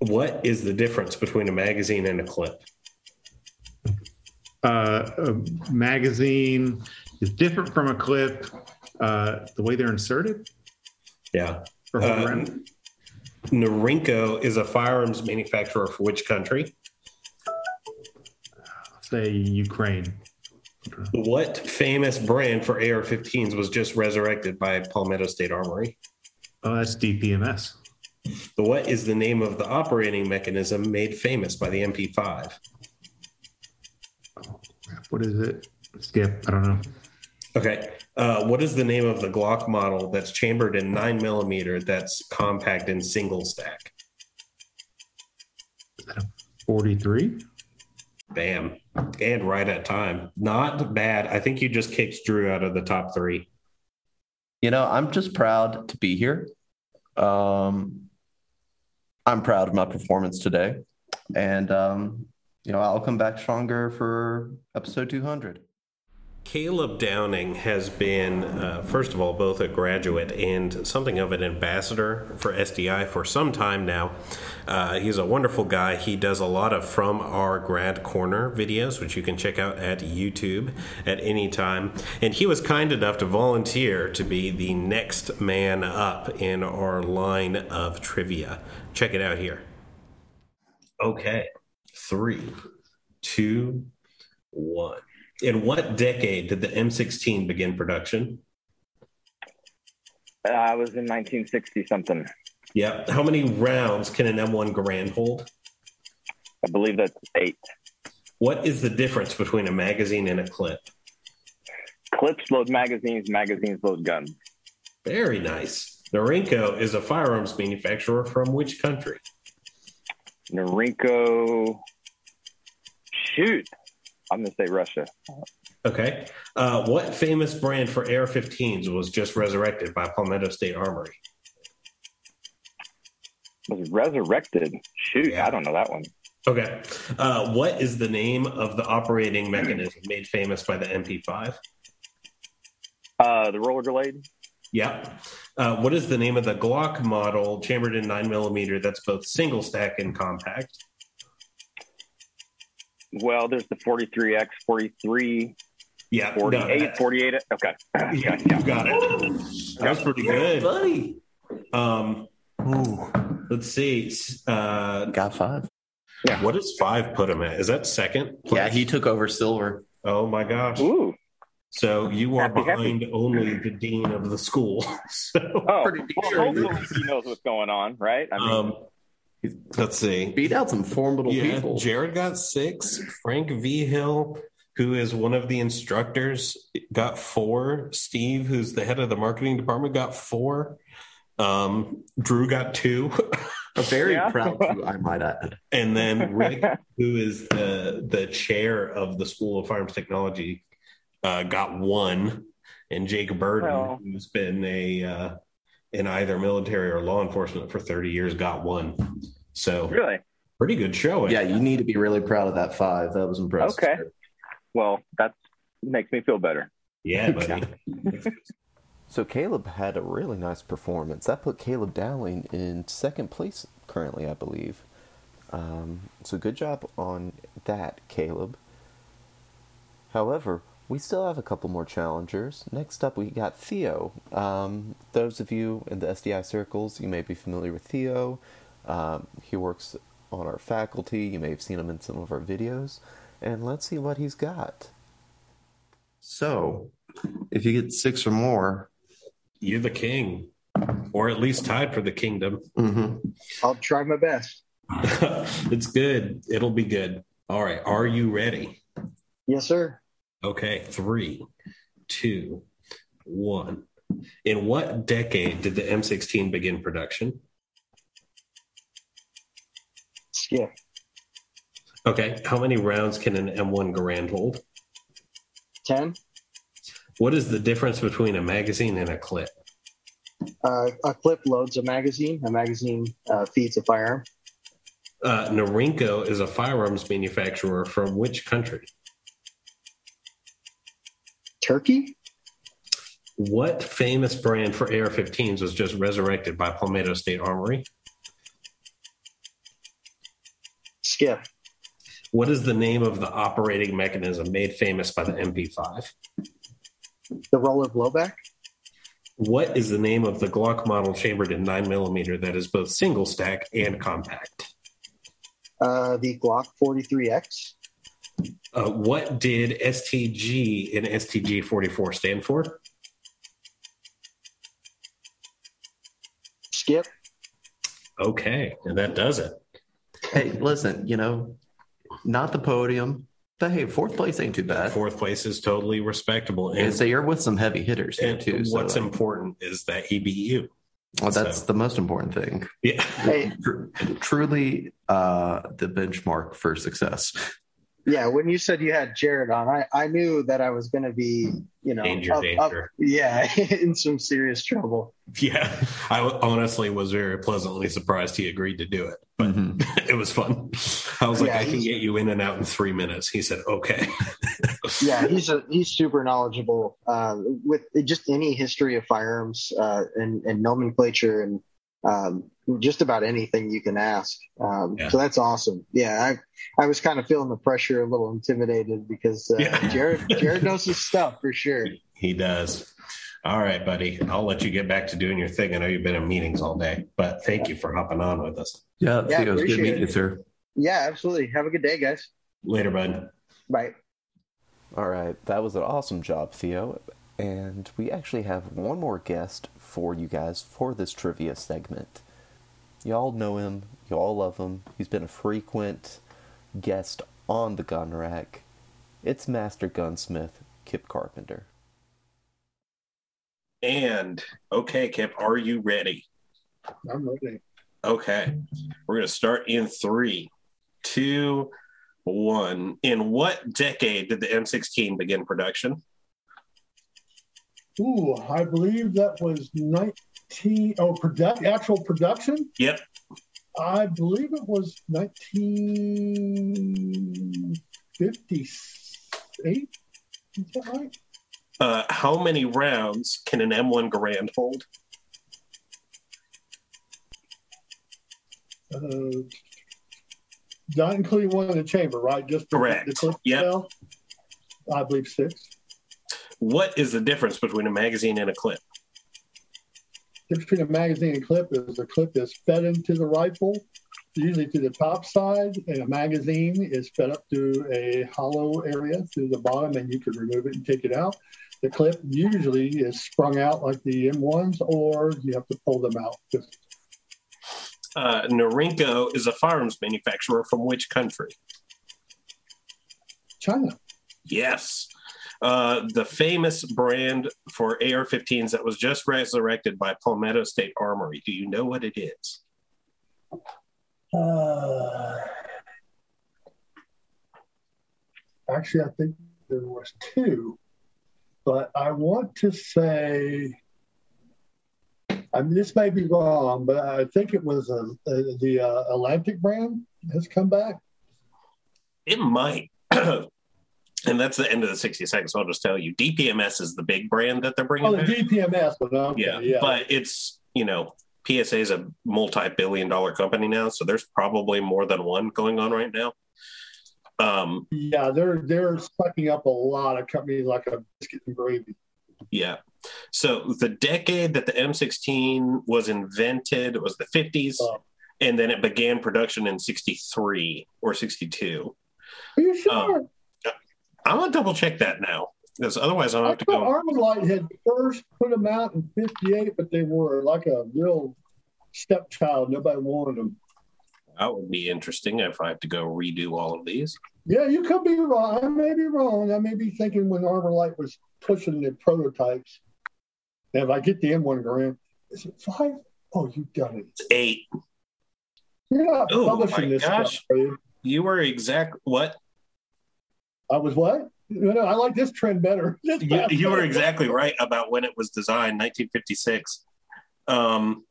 What is the difference between a magazine and a clip? Uh, a magazine is different from a clip. Uh, the way they're inserted. Yeah. Or Uh, is a firearms manufacturer for which country? say Ukraine. What famous brand for AR 15s was just resurrected by Palmetto State Armory? Oh, that's DPMS. What is the name of the operating mechanism made famous by the MP5? what is it? Skip. I don't know. Okay. Uh, what is the name of the Glock model that's chambered in nine millimeter that's compact and single stack? 43. Bam. And right at time. Not bad. I think you just kicked Drew out of the top three. You know, I'm just proud to be here. Um, I'm proud of my performance today. And, um, you know, I'll come back stronger for episode 200. Caleb Downing has been, uh, first of all, both a graduate and something of an ambassador for SDI for some time now. Uh, he's a wonderful guy. He does a lot of From Our Grad Corner videos, which you can check out at YouTube at any time. And he was kind enough to volunteer to be the next man up in our line of trivia. Check it out here. Okay, three, two, one. In what decade did the M16 begin production? Uh, I was in 1960 something. Yeah. How many rounds can an M1 Garand hold? I believe that's eight. What is the difference between a magazine and a clip? Clips load magazines, magazines load guns. Very nice. Norinco is a firearms manufacturer from which country? Norinco. Shoot. I'm going to say Russia. Okay. Uh, what famous brand for AR 15s was just resurrected by Palmetto State Armory? Was resurrected? Shoot, I don't know that one. Okay. Uh, what is the name of the operating mechanism made famous by the MP5? Uh, the roller blade. Yeah. Uh, what is the name of the Glock model chambered in 9 millimeter that's both single stack and compact? Well, there's the 43X, 43, yeah, 48, 48. Okay. Yeah, you got it. That was pretty good. buddy. Um, let's see. Uh, Got five. Yeah. What does five put him at? Is that second? Yeah, he took over silver. Oh my gosh. Ooh. So you are Happy, happy. behind only the dean of the school. so Oh, Pretty well, hopefully he knows what's going on, right? I mean, um, let's see. Beat out some formidable Yeah, people. Jared got six. Frank Vigil, who is one of the instructors, got four. Steve, who's the head of the marketing department, got four. Um, Drew got two. A very Yeah. proud to, I might add. and then Rick, who is the the chair of the School of Firearms Technology, uh, got one. And Jake Burton, Well. who's been a uh, in either military or law enforcement for 30 years, got one. So really? pretty good showing. Yeah, you need to be really proud of that five. That was impressive. Okay. Well, that makes me feel better. Yeah, buddy. So Caleb had a really nice performance. That put Caleb Dowling in second place currently, I believe. Um, so good job on that, Caleb. However, we still have a couple more challengers. Next up, we got Theo. Um, those of you in the SDI circles, you may be familiar with Theo. Um, he works on our faculty. You may have seen him in some of our videos. And let's see what he's got. So, if you get six or more, You're the king, or at least tied for the kingdom. mhm. I'll try my best. it's good. It'll be good. All right. Are you ready? Yes, sir. Okay. Three, two, one. In what decade did the M16 begin production? Skip. Okay. How many rounds can an M1 Garand hold? 10. What is the difference between a magazine and a clip? Uh, a clip loads a magazine. A magazine uh, feeds a firearm. Uh, Norinco is a firearms manufacturer from which country? Turkey? What famous brand for AR 15s was just resurrected by Palmetto State Armory? Skip. What is the name of the operating mechanism made famous by the MP5? The roller blowback? What is the name of the Glock model chambered in 9mm that is both single stack and compact? Uh, the Glock 43X? Uh, what did STG and STG 44 stand for? Skip. Okay, and that does it. Hey, listen, you know, not the podium, But hey, fourth place ain't too bad. Fourth place is totally respectable. And so you're with some heavy hitters here and too. so, what's like, important is that he beat you. well, that's so- the most important thing. Yeah. Hey, Tr- Truly, uh, the benchmark for success. Yeah, when you said you had Jared on, I, I knew that I was going to be, you know, Danger, up- up- yeah, in some serious trouble. Yeah. I w- honestly was very pleasantly surprised he agreed to do it, but Mhm. it was fun. I was like, Yeah, I can get you in and out in three minutes. He said, okay. Yeah, he's a, he's super knowledgeable uh, with just any history of firearms uh, and, and nomenclature and um, just about anything you can ask. Um, Yeah. So that's awesome. Yeah, I I was kind of feeling the pressure, a little intimidated because uh, Yeah. Jared Jared knows his stuff for sure. He does. All right, buddy. I'll let you get back to doing your thing. I know you've been in meetings all day, but thank you for hopping on with us. Yeah, Yeah, Theo, it's good meeting you, sir. Yeah, absolutely. Have a good day, guys. Later, bud. Bye. All right, that was an awesome job, Theo. And we actually have one more guest for you guys for this trivia segment. Y'all know him, y'all love him. He's been a frequent guest on the gun rack. It's Master Gunsmith Kip Carpenter. And okay, Kip, are you ready? I'm ready. Okay. We're going to start in three, two, one. In what decade did the M16 begin production? Ooh, I believe that was 19. Oh, product, actual production? Yep. I believe it was 1958. Is that right? Uh, how many rounds can an M1 Garand hold? Uh, not including one in the chamber, right? Just Correct. The clip Yep. shell? I believe six. What is the difference between a magazine and a clip? Difference between a magazine and clip is the clip is fed into the rifle, usually to the top side, and a magazine is fed up to a hollow area through the bottom, and you can remove it and take it out. The clip usually is sprung out like the M1s, or you have to pull them out. Uh, Norinco is a firearms manufacturer from which country? China. Yes. Uh, the famous brand for AR 15s that was just resurrected by Palmetto State Armory. Do you know what it is? Uh, actually, I think there was two, but I want to say. I mean, this may be wrong, but I think it was uh, uh, the uh, Atlantic brand has come back. It might. and that's the end of the 60 seconds. I'll just tell you DPMS is the big brand that they're bringing Oh, the. DPMS, but okay, yeah, yeah, but it's you know PSA is a multi-billion dollar company now, so there's probably more than one going on right now. Um, yeah, they're they're sucking up a lot of companies like a biscuit and gravy. yeah. So the decade that the M16 was invented was the 50s, Oh. and then it began production in 63 or 62. Are you sure? I'm gonna double check that now because otherwise I'll I have to go. Armalite had first put them out in '58, but they were like a real stepchild. Nobody wanted them. That would be interesting if I have to go redo all of these. Yeah, you could be wrong. I may be wrong. I may be thinking when Armalite was pushing the prototypes. And if I get the M1 Garand, is it five? Oh, you done it. It's eight. You're not Oh publishing my this gosh. stuff, you? You were exact. What? I was what? No, no, I like this trend better. This you, you were exactly right about when it was designed 1956 um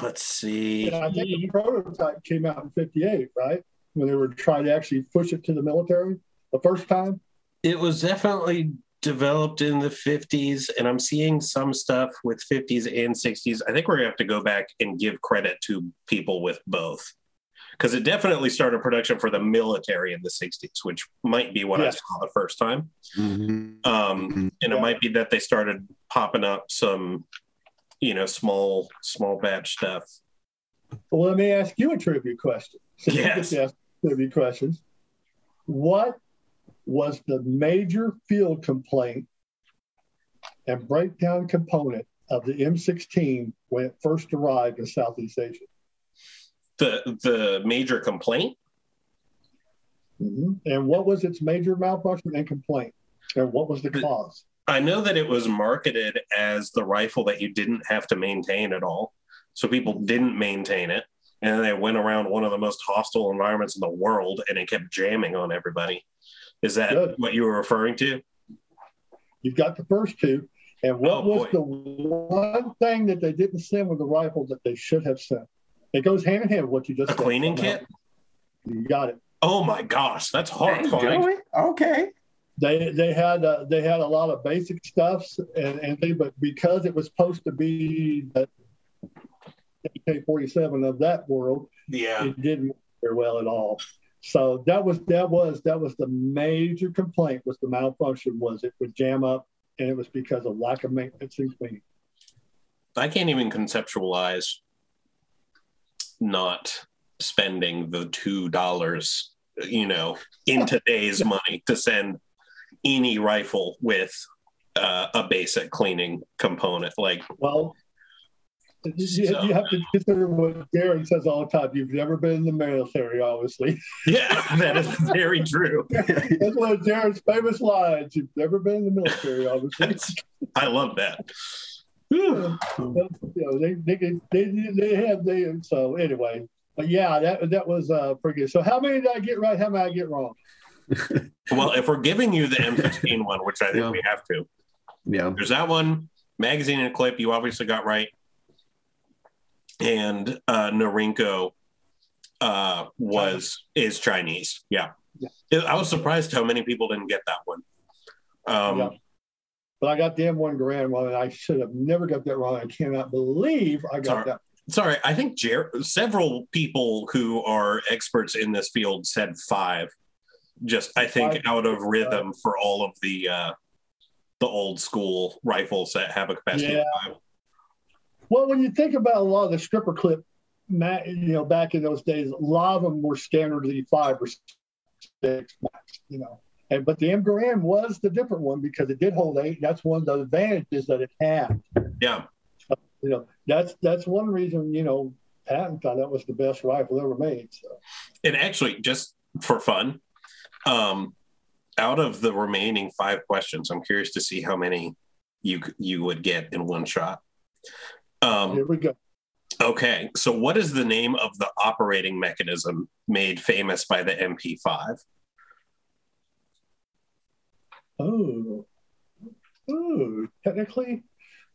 let's see And I think the prototype came out in '58, right? When they were trying to actually push it to the military the first time. it was definitely developed in the 50s and i'm seeing some stuff with 50s and 60s i think we're gonna have to go back and give credit to people with both because it definitely started production for the military in the 60s which might be what i saw the first time Mm-hmm. um, and it might be that they started popping up some you know small small batch stuff Well, let me ask you a trivia question. Since you get Yes. to trivia questions. What was the major field complaint and breakdown component of the M16 when it first arrived in Southeast Asia? The the major complaint Mhm. And what was its major malfunction and complaint? And what was the cause? I know that it was marketed as the rifle that you didn't have to maintain at all. So people didn't maintain it. And they went around one of the most hostile environments in the world and it kept jamming on everybody. Is that Good. what you were referring to? You've got the first two. And what Oh, was boy. the one thing that they didn't send with the rifle that they should have sent? It goes hand in hand with what you just A said. cleaning Somehow. kit? You got it. Oh my gosh, that's horrifying. Okay. They they had uh, they had a lot of basic stuffs and and they, but because it was supposed to be the AK forty seven of that world, Yeah. it didn't work very well at all. So that was that was that was the major complaint was the malfunction was it would jam up and it was because of lack of maintenance and cleaning. I can't even conceptualize not spending the two dollars, you know, in today's money to send any rifle with uh, a basic cleaning component. Like, Well, you, you have to consider what Darren says all the time. You've never been in the military, obviously. yeah, that is very true. That's one of Darren's famous lines. You've never been in the military, obviously. I love that. You know, they, they, they, they have they so anyway. But yeah, that that was uh pretty good. So how many did I get right? How many did I get wrong? Well, if we're giving you the M15 one, which I think we have to, yeah, there's that one magazine and clip you obviously got right, and uh, Norinco uh, was is Chinese. Yeah. I was surprised how many people didn't get that one. Um, Yeah. But I got the M1 Garand one, and I should have never got that wrong. I cannot believe I got Sorry. that. Sorry, I think Jer- several people who are experts in this field said five. Just I think Five. out of rhythm for all of the uh, the old school rifles that have a capacity Yeah. of five. Well, when you think about a lot of the stripper clip, you know, back in those days, a lot of them were standardly five or six max, you know. And but the M Garand was the different one because it did hold eight. That's one of the advantages that it had. Yeah. You know, that's that's one reason, you know, Patton thought that was the best rifle ever made. So And actually, just for fun, um, out of the remaining five questions, I'm curious to see how many you you would get in one shot. Um, here we go. Okay, so what is the name of the operating mechanism made famous by the MP5? Oh, oh, technically,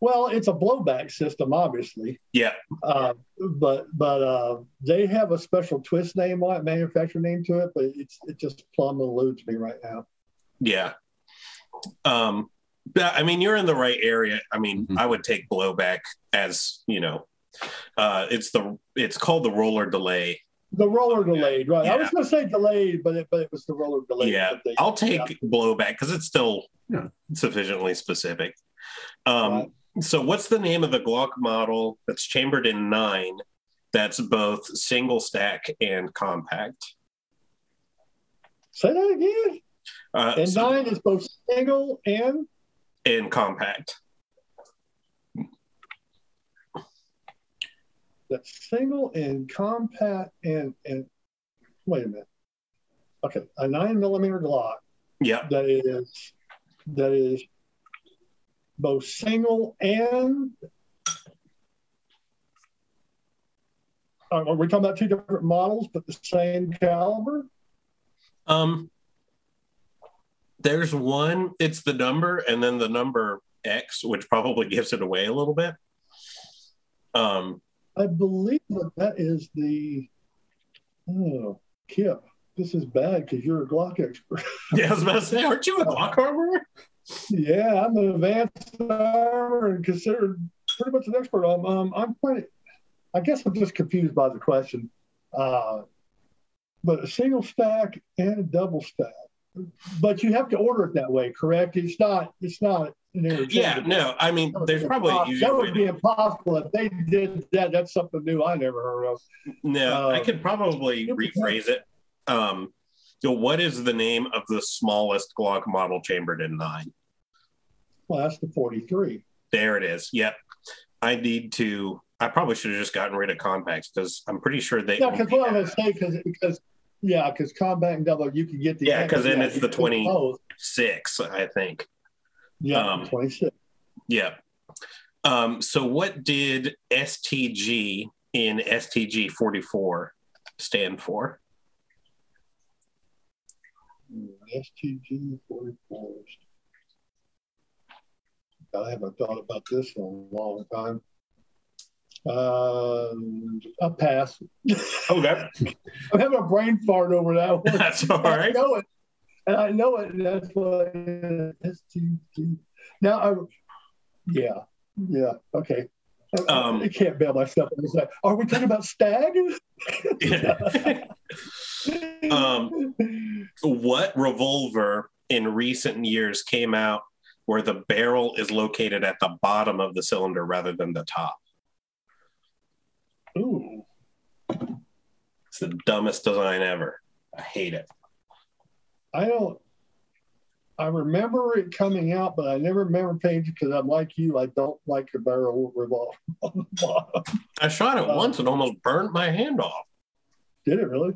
well, it's a blowback system, obviously. Yeah, Uh, but but uh, they have a special twist name on it, manufacturer name to it, but it's it just plumb eludes me right now. yeah. Um, but, I mean, you're in the right area. I mean, I would take blowback as you know, uh, it's the it's called the roller delay. The roller delayed, right? I was going to say delayed, but it but it was the roller delayed. Yeah, they- I'll take yeah. blowback because it's still sufficiently specific. Um, So, what's the name of the Glock model that's chambered in nine? That's both single stack and compact. Say that again. Uh, and so- nine is both single and and compact. That's single and compact and and wait a minute. Okay, a nine millimeter Glock Yeah. that is that is both single and are we talking about two different models but the same caliber? Um, there's one. It's the number, and then the number X, which probably gives it away a little bit. Um, I believe that that is the oh Kip. This is bad because you're a Glock expert. yeah, I was about to say, aren't you a Glock armorer? Yeah, I'm an advanced armor and considered pretty much an expert. Um, um, I'm quite. I guess I'm just confused by the question. Uh, but a single stack and a double stack. But you have to order it that way, correct? It's not. It's not. Yeah, no. I mean, there's probably That would be impossible if they did that. That's something new I never heard of. No, I Uh, could probably rephrase it. Um, so, what is the name of the smallest Glock model chambered in nine? Well, that's the 43. There it is. Yep. I need to. I probably should have just gotten rid of compacts because I'm pretty sure they. Yeah, because what I'm going to say, because because yeah, because combat and double, you can get the Yeah, because then yeah, it's the can 26, I think. Yeah, Um, 26. Yeah. Um, so what did STG in STG 44 stand for? STG 44. I haven't thought about this in a long time. Um, a pass. Okay. I'm having a brain fart over that one. That's all I right. know it. And I know it. And that's why STG. Now, I, yeah, yeah, okay. I- Um, I can't bail myself. on this. Are we talking about stag? Um, what revolver in recent years came out where the barrel is located at the bottom of the cylinder rather than the top? Ooh. It's the dumbest design ever. I hate it. I don't. I remember it coming out, but I never remember paying because I'm like you. I don't like a barrel revolver on the bottom. I shot it Uh, once and almost burned my hand off. Did it really?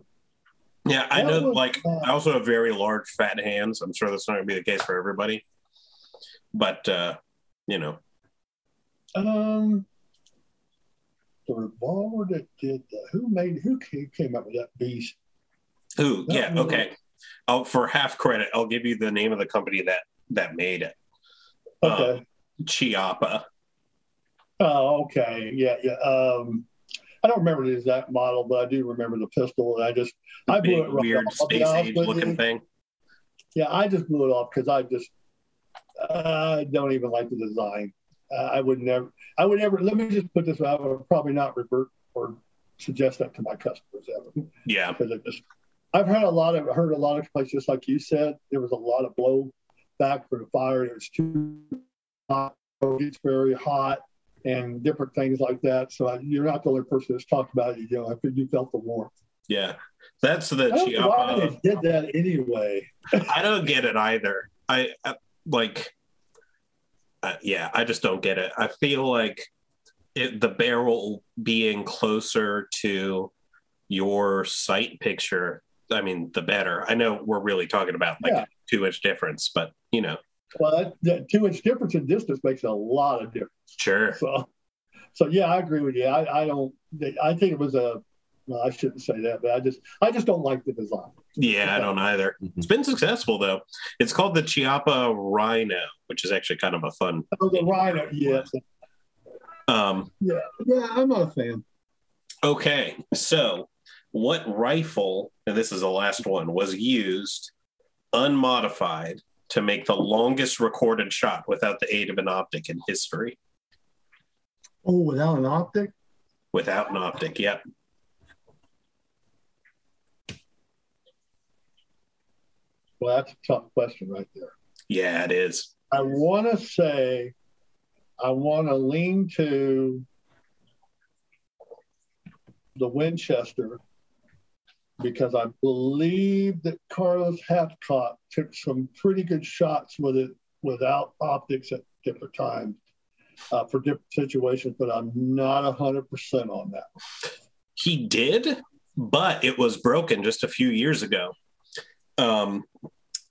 Yeah, I That know. was, Like, uh, I also have very large, fat hands. I'm sure that's not going to be the case for everybody. But, uh, you know, Um, the revolver that did that. Who made? Who came up with that beast? who? That Yeah, okay. Oh, for half credit, I'll give you the name of the company that that made it. Okay. Um, Chiappa. Oh, okay. Yeah, yeah. Um, I don't remember the exact model, but I do remember the pistol. And I just, I blew Big, it right weird off. Space age looking you. thing. Yeah, I just blew it off because I just, I don't even like the design. Uh, I would never, I would never, let me just put this way, I would probably not revert or suggest that to my customers ever. Yeah. Because it just, I've heard a lot of, heard a lot of complaints, just like you said, there was a lot of blow back for the fire. It was too hot, it's very hot and different things like that. So I, you're not the only person that's talked about it. You know, I think you felt the warmth. Yeah. That's the I don't know why Chiappa. they did that anyway. I don't get it either. I, I like, uh, yeah, I just don't get it. I feel like it, the barrel being closer to your sight picture, I mean, the better. I know we're really talking about like Yeah. a two inch difference, but you know, Well, that, that two inch difference in distance makes a lot of difference. sure. So, so yeah, I agree with you. I, I don't. I think it was a. Well, I shouldn't say that, but I just, I just don't like the design. Yeah, I don't either. It's been successful though. It's called the Chiappa Rhino, which is actually kind of a fun. Oh, the Rhino, yes, Um, yeah, yeah. I'm not a fan. Okay, so what rifle, and this is the last one, was used unmodified to make the longest recorded shot without the aid of an optic in history? Oh, without an optic. Without an optic, yep. Well, that's a tough question right there. Yeah, it is. I want to say, I want to lean to the Winchester because I believe that Carlos Hathcock took some pretty good shots with it without optics at different times uh, for different situations, but I'm not 100% on that. He did, but it was broken just a few years ago. Um,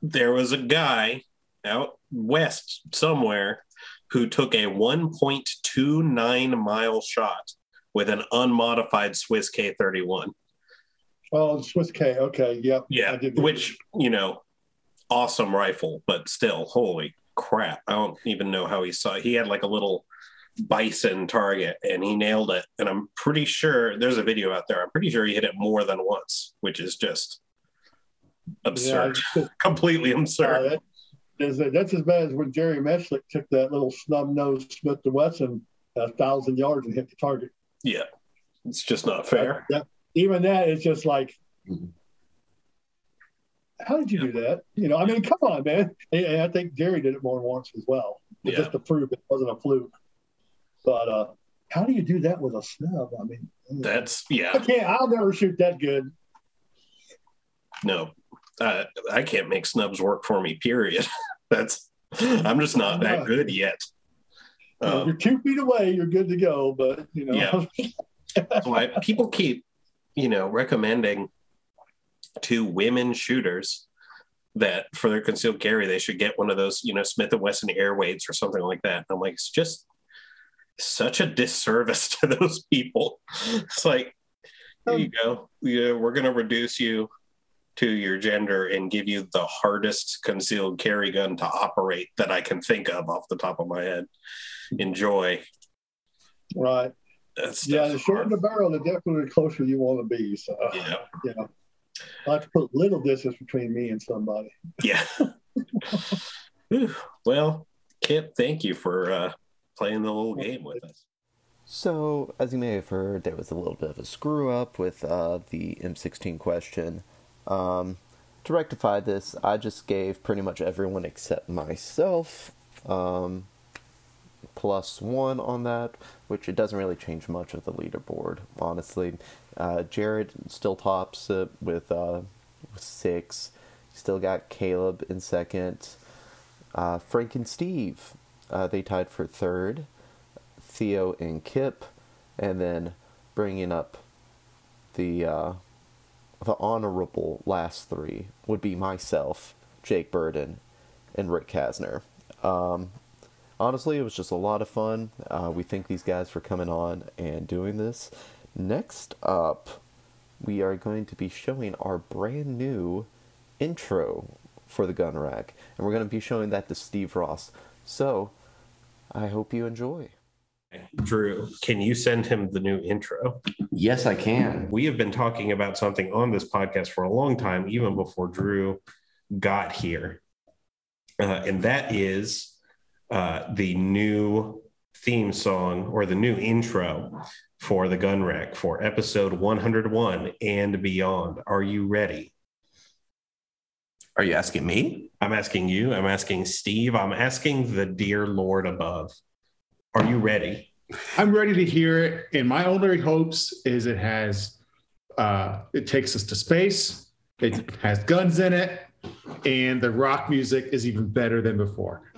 there was a guy out west somewhere who took a 1.29 mile shot with an unmodified Swiss K31. Oh, Swiss K. Okay. Yep. Yeah, which, you know, awesome rifle, but still, holy crap. I don't even know how he saw it. He had like a little bison target and he nailed it. And I'm pretty sure there's a video out there. I'm pretty sure he hit it more than once, which is just absurd. Yeah, Completely absurd. Uh, that is, that's as bad as when Jerry Miculek took that little snub nosed Smith and Wesson a thousand yards and hit the target. yeah. It's just not fair. That, even that is just like, how did you do that? You know, I mean, come on, man. And, and I think Jerry did it more than once as well, Yeah. just to prove it wasn't a fluke. But uh, how do you do that with a snub? I mean, That's, I yeah. can't. I'll never shoot that good. No, uh, I can't make snubs work for me, period. That's, I'm just not that good yet. Um, you're two feet away, you're good to go. But you know, Yeah. That's why people keep, you know, recommending to women shooters that for their concealed carry they should get one of those you know smith and wesson air weights or something like that i'm like it's just such a disservice to those people it's like here you go yeah, we're going to reduce you to your gender and give you the hardest concealed carry gun to operate that i can think of off the top of my head enjoy Right. That's yeah, the shorter the barrel, the definitely closer you want to be. So, yeah. you know, I have to put little distance between me and somebody. Yeah. Well, Kip, thank you for uh, playing the little game with us. So, as you may have heard, there was a little bit of a screw up with uh, the M16 question. Um, to rectify this, I just gave pretty much everyone except myself um, plus one on that, which it doesn't really change much of the leaderboard, honestly. Uh, Jared still tops it with uh, six. Still got Caleb in second. Uh, Frank and Steve, uh, they tied for third. Theo and Kip, and then bringing up the uh, the honorable last three would be myself, Jake Burton, and Rick Kasner. Um, honestly, it was just a lot of fun. Uh, we thank these guys for coming on and doing this. Next up, we are going to be showing our brand new intro for the gun rack, and we're going to be showing that to Steve Ross. So, I hope you enjoy. Drew, can you send him the new intro? Yes, I can. We have been talking about something on this podcast for a long time, even before Drew got here. Uh, and that is uh, the new theme song or the new intro for the gun wreck for episode 101 and beyond. Are you ready? Are you asking me? I'm asking you. I'm asking Steve. I'm asking the dear Lord above. Are you ready? I'm ready to hear it. And my only hopes is it has, uh, it takes us to space. It has guns in it, and the rock music is even better than before.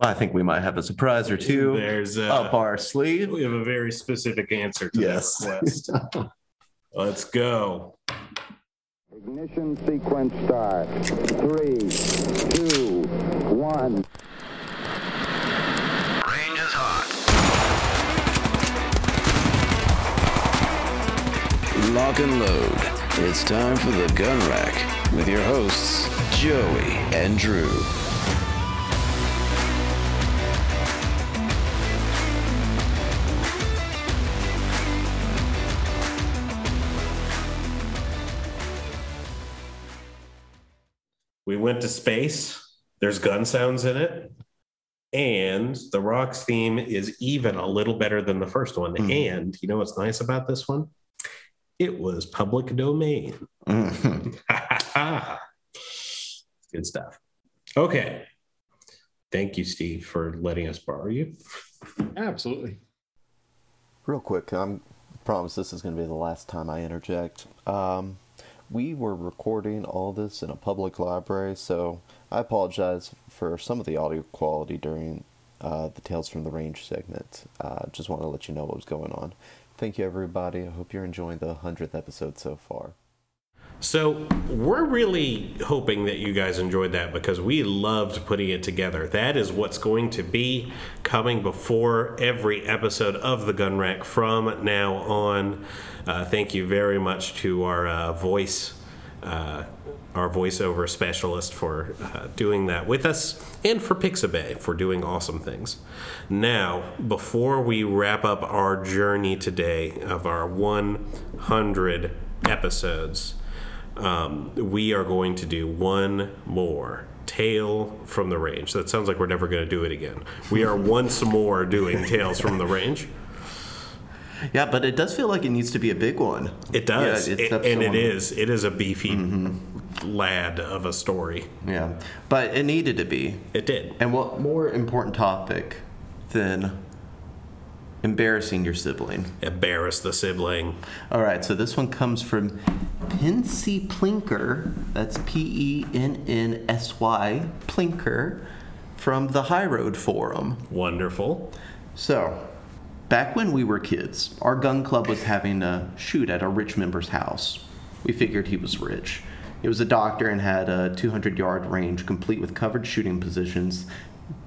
I think we might have a surprise or two There's uh, up our sleeve. We have a very specific answer to Yes. that request. Let's go. Ignition sequence start. Three, two, one. Lock and load. It's time for the gun rack with your hosts, Joey and Drew. We went to space. There's gun sounds in it. And the Rocks theme is even a little better than the first one. Hmm. And you know what's nice about this one? It was public domain. Good stuff. Okay. Thank you, Steve, for letting us borrow you. Absolutely. Real quick, I promise this is going to be the last time I interject. Um, we were recording all this in a public library, so I apologize for some of the audio quality during uh, the Tales from the Range segment. Uh, just want to let you know what was going on. Thank you, everybody. I hope you're enjoying the 100th episode so far. So we're really hoping that you guys enjoyed that because we loved putting it together. That is what's going to be coming before every episode of the Gun Rack from now on. Uh, thank you very much to our uh, voice, uh, our voiceover specialist for uh, doing that with us, and for Pixabay for doing awesome things. Now, before we wrap up our journey today of our 100 episodes um, we are going to do one more Tale from the Range. That sounds like we're never going to do it again. We are once more doing Tales from the Range. Yeah, but it does feel like it needs to be a big one. It does, Yeah, It- and it is. It is a beefy lad of a story. Yeah, but it needed to be. It did. And what more important topic than embarrassing your sibling? Embarrass the sibling. All right, so this one comes from Pennsy Plinker. That's P E N N S Y Plinker from the High Road Forum. Wonderful. So, back when we were kids, our gun club was having a shoot at a rich member's house. We figured he was rich. He was a doctor and had a 200 yard range complete with covered shooting positions,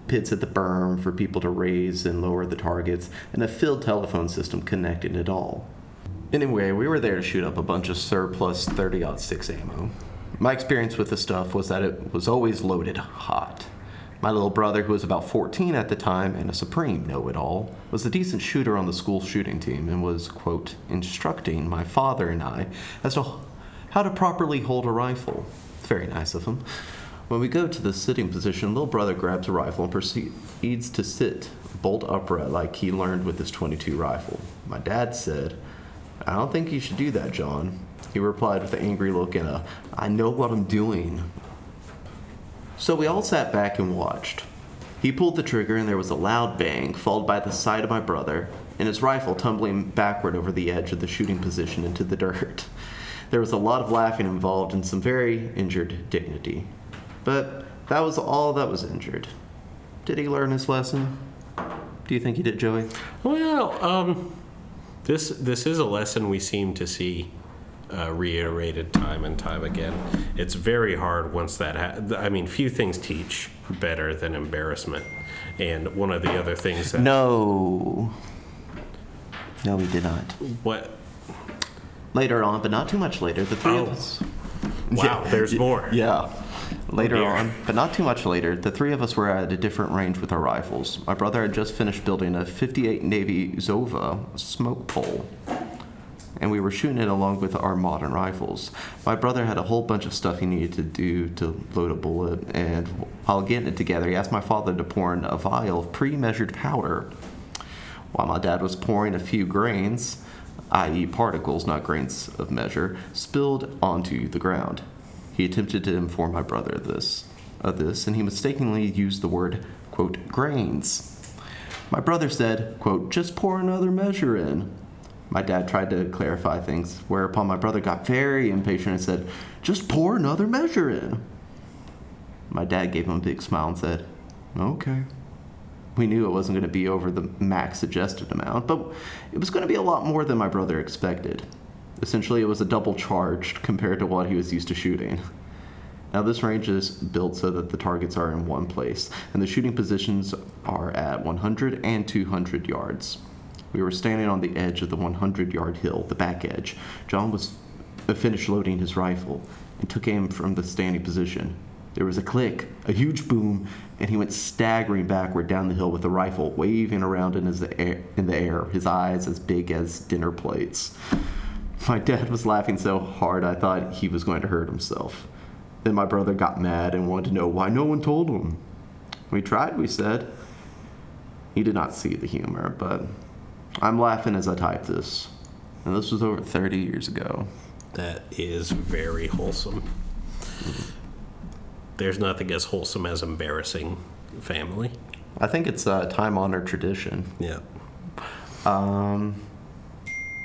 pits at the berm for people to raise and lower the targets, and a field telephone system connecting it all. Anyway, we were there to shoot up a bunch of surplus 30 6 ammo. My experience with the stuff was that it was always loaded hot. My little brother, who was about 14 at the time and a supreme know it all, was a decent shooter on the school shooting team and was, quote, instructing my father and I as to how to properly hold a rifle. Very nice of him. When we go to the sitting position, little brother grabs a rifle and proceeds to sit bolt upright like he learned with his 22 rifle. My dad said, I don't think you should do that, John. He replied with an angry look and a, I know what I'm doing. So we all sat back and watched. He pulled the trigger and there was a loud bang, followed by the sight of my brother and his rifle tumbling backward over the edge of the shooting position into the dirt. There was a lot of laughing involved and some very injured dignity. But that was all that was injured. Did he learn his lesson? Do you think he did, Joey? Well, um, this this is a lesson we seem to see uh, reiterated time and time again. It's very hard once that. Ha- I mean, few things teach better than embarrassment. And one of the other things that No. No, we did not. What? Later on, but not too much later, the three of Oh. us. Wow, there's more. Yeah. Later on, but not too much later, the three of us were at a different range with our rifles. My brother had just finished building a 58 Navy Zouave smoke pole, and we were shooting it along with our modern rifles. My brother had a whole bunch of stuff he needed to do to load a bullet, and while getting it together, he asked my father to pour in a vial of pre measured powder. While my dad was pouring a few grains, i.e., particles, not grains of measure, spilled onto the ground. He attempted to inform my brother of this, of this, and he mistakenly used the word, quote, grains. My brother said, quote, just pour another measure in. My dad tried to clarify things, whereupon my brother got very impatient and said, just pour another measure in. My dad gave him a big smile and said, okay. We knew it wasn't going to be over the max suggested amount, but it was going to be a lot more than my brother expected. Essentially, it was a double charged compared to what he was used to shooting. Now, this range is built so that the targets are in one place, and the shooting positions are at 100 and 200 yards. We were standing on the edge of the 100 yard hill, the back edge. John was uh, finished loading his rifle and took aim from the standing position. There was a click, a huge boom, and he went staggering backward down the hill with the rifle waving around in, his air, in the air, his eyes as big as dinner plates. My dad was laughing so hard I thought he was going to hurt himself. Then my brother got mad and wanted to know why no one told him. We tried, we said. He did not see the humor, but I'm laughing as I type this. And this was over 30 years ago. That is very wholesome. Mm-hmm. There's nothing as wholesome as embarrassing family. I think it's a time honored tradition. Yeah. Um,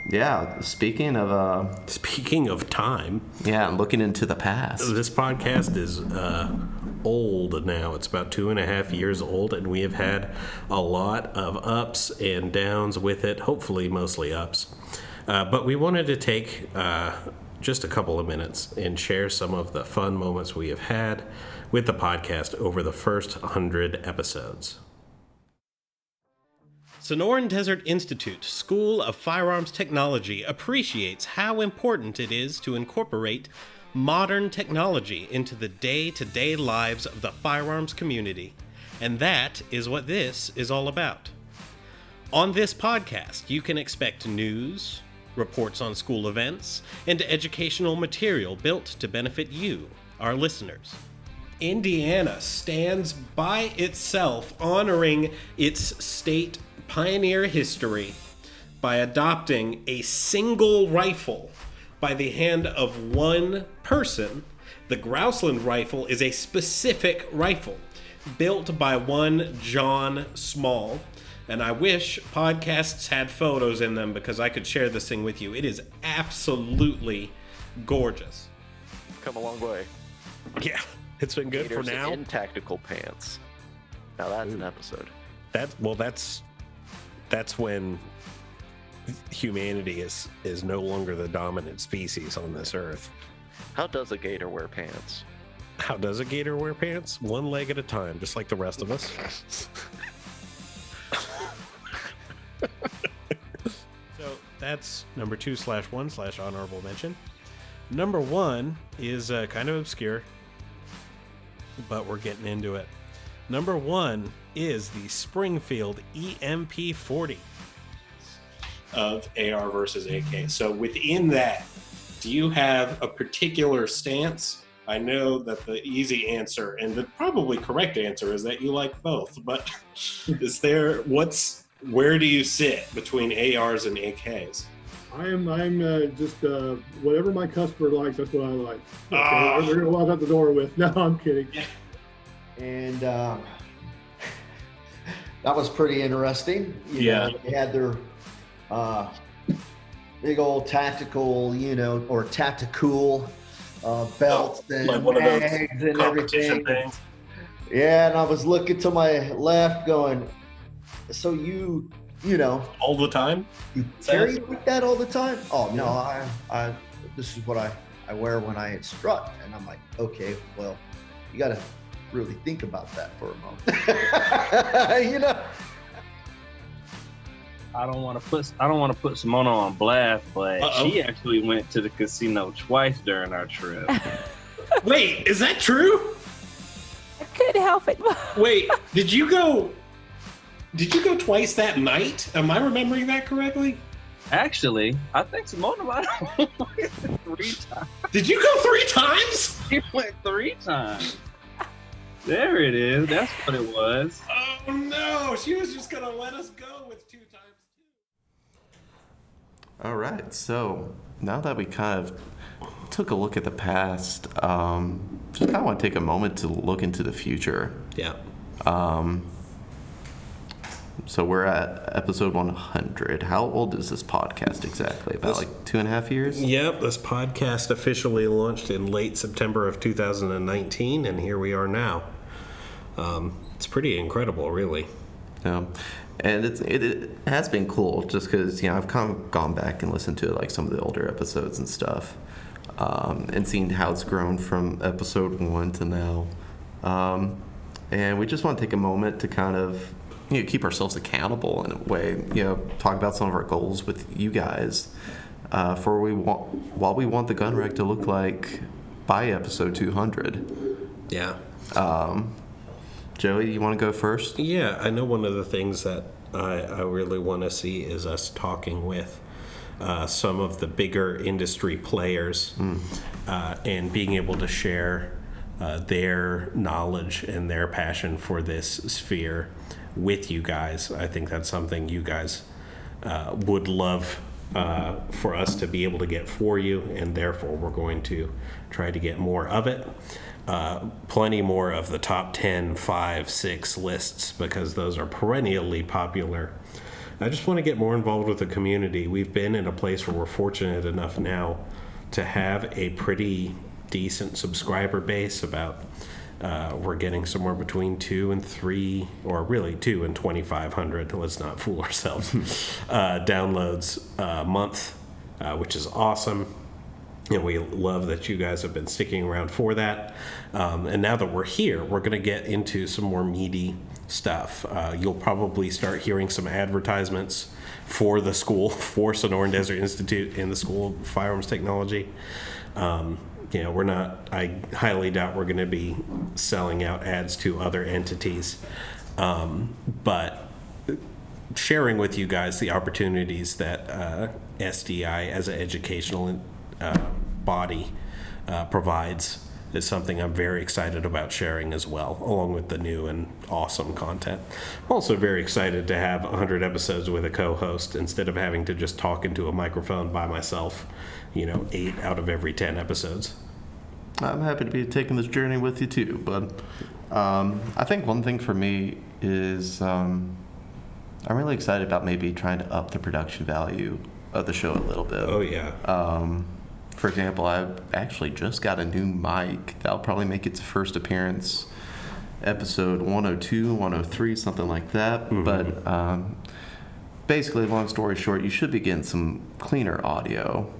yeah, speaking of uh speaking of time, yeah, looking into the past. This podcast is uh, old now. It's about two and a half years old, and we have had a lot of ups and downs with it. Hopefully, mostly ups. Uh, but we wanted to take uh, just a couple of minutes and share some of the fun moments we have had with the podcast over the first hundred episodes. Sonoran Desert Institute School of Firearms Technology appreciates how important it is to incorporate modern technology into the day to day lives of the firearms community. And that is what this is all about. On this podcast, you can expect news, reports on school events, and educational material built to benefit you, our listeners. Indiana stands by itself, honoring its state pioneer history by adopting a single rifle by the hand of one person. The Grouseland rifle is a specific rifle built by one John Small. And I wish podcasts had photos in them because I could share this thing with you. It is absolutely gorgeous. Come a long way. Yeah, it's been good for now. In tactical pants. Now that's an episode. That well, that's that's when humanity is is no longer the dominant species on this earth. How does a gator wear pants? How does a gator wear pants? One leg at a time, just like the rest of us. so that's number two slash one slash honorable mention. Number one is uh, kind of obscure, but we're getting into it. Number one is the Springfield EMP 40 of AR versus AK. So within that, do you have a particular stance? I know that the easy answer and the probably correct answer is that you like both, but is there what's where do you sit between ARs and AKs? I'm I'm uh, just uh, whatever my customer likes. That's what I like. Okay, Ah. they're gonna walk out the door with. No, I'm kidding. and uh, that was pretty interesting. You Yeah. know, they had their uh, big old tactical, you know, or tactical uh, belts and like one of those and everything. things. Yeah, and I was looking to my left, going, "So you, you know, all the time, you carry like that all the time?" Oh no, I, I, this is what I, I wear when I instruct, and I'm like, okay, well, you got to really think about that for a moment, you know. I don't want to put I don't want to put Simona on blast, but Uh-oh. she actually went to the casino twice during our trip. Wait, is that true? I couldn't help it. Wait, did you go? Did you go twice that night? Am I remembering that correctly? Actually, I think Simona might have went three times. Did you go three times? She went three times. There it is. That's what it was. Oh no, she was just gonna let us go with two times. All right. So now that we kind of took a look at the past, um, just kind of want to take a moment to look into the future. Yeah. Um, so we're at episode 100. How old is this podcast exactly? About This- like two and a half years? Yep, this podcast officially launched in late September of 2019, and here we are now. Um, it's pretty incredible, really. Yeah, and it's it, it has been cool just because you know I've kind of gone back and listened to like some of the older episodes and stuff, um, and seen how it's grown from episode one to now, um, and we just want to take a moment to kind of you know keep ourselves accountable in a way, you know, talk about some of our goals with you guys, uh, for we want while we want the gun rack to look like by episode two hundred. Yeah. Um, Joey, you want to go first? Yeah, I know one of the things that I, I really want to see is us talking with uh, some of the bigger industry players uh, and being able to share uh, their knowledge and their passion for this sphere with you guys. I think that's something you guys uh, would love uh, for us to be able to get for you, and therefore we're going to try to get more of it. Uh, plenty more of the top 10, 5, 6 lists because those are perennially popular. I just want to get more involved with the community. We've been in a place where we're fortunate enough now to have a pretty decent subscriber base. About uh, we're getting somewhere between two and three, or really two and twenty five hundred. Let's not fool ourselves. uh, downloads a month, uh, which is awesome. And we love that you guys have been sticking around for that. Um, and now that we're here, we're going to get into some more meaty stuff. Uh, you'll probably start hearing some advertisements for the school, for Sonoran Desert Institute and the School of Firearms Technology. Um, you know, we're not, I highly doubt we're going to be selling out ads to other entities. Um, but sharing with you guys the opportunities that uh, SDI as an educational uh, body uh, provides is something I'm very excited about sharing as well, along with the new and awesome content. I'm also very excited to have 100 episodes with a co host instead of having to just talk into a microphone by myself, you know, eight out of every 10 episodes. I'm happy to be taking this journey with you too, bud. Um, I think one thing for me is um, I'm really excited about maybe trying to up the production value of the show a little bit. Oh, yeah. Um, for example, I actually just got a new mic. That'll probably make its first appearance episode 102, 103, something like that. But um, basically, long story short, you should be getting some cleaner audio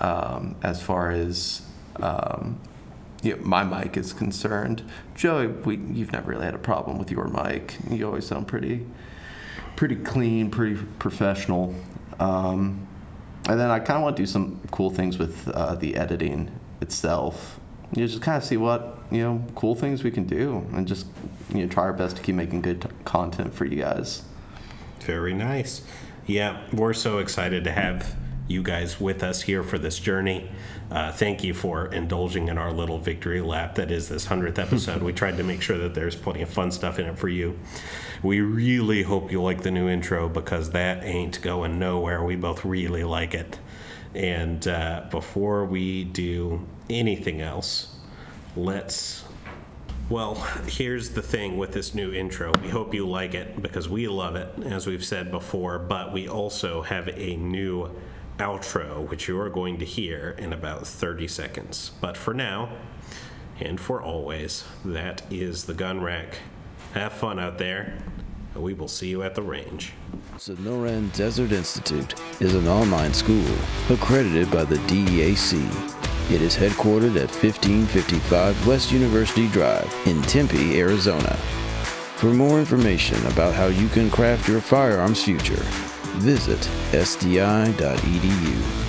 um, as far as um, you know, my mic is concerned. Joey, we, you've never really had a problem with your mic. You always sound pretty, pretty clean, pretty professional. Um, and then I kind of want to do some cool things with uh, the editing itself. You just kind of see what you know, cool things we can do, and just you know, try our best to keep making good t- content for you guys. Very nice. Yeah, we're so excited to have you guys with us here for this journey. Uh, thank you for indulging in our little victory lap that is this 100th episode. we tried to make sure that there's plenty of fun stuff in it for you. We really hope you like the new intro because that ain't going nowhere. We both really like it. And uh, before we do anything else, let's well, here's the thing with this new intro. We hope you like it because we love it, as we've said before, but we also have a new outro, which you are going to hear in about 30 seconds. But for now, and for always, that is the gun rack. Have fun out there, and we will see you at the range. Sonoran Desert Institute is an online school accredited by the DEAC. It is headquartered at 1555 West University Drive in Tempe, Arizona. For more information about how you can craft your firearms future, visit sdi.edu.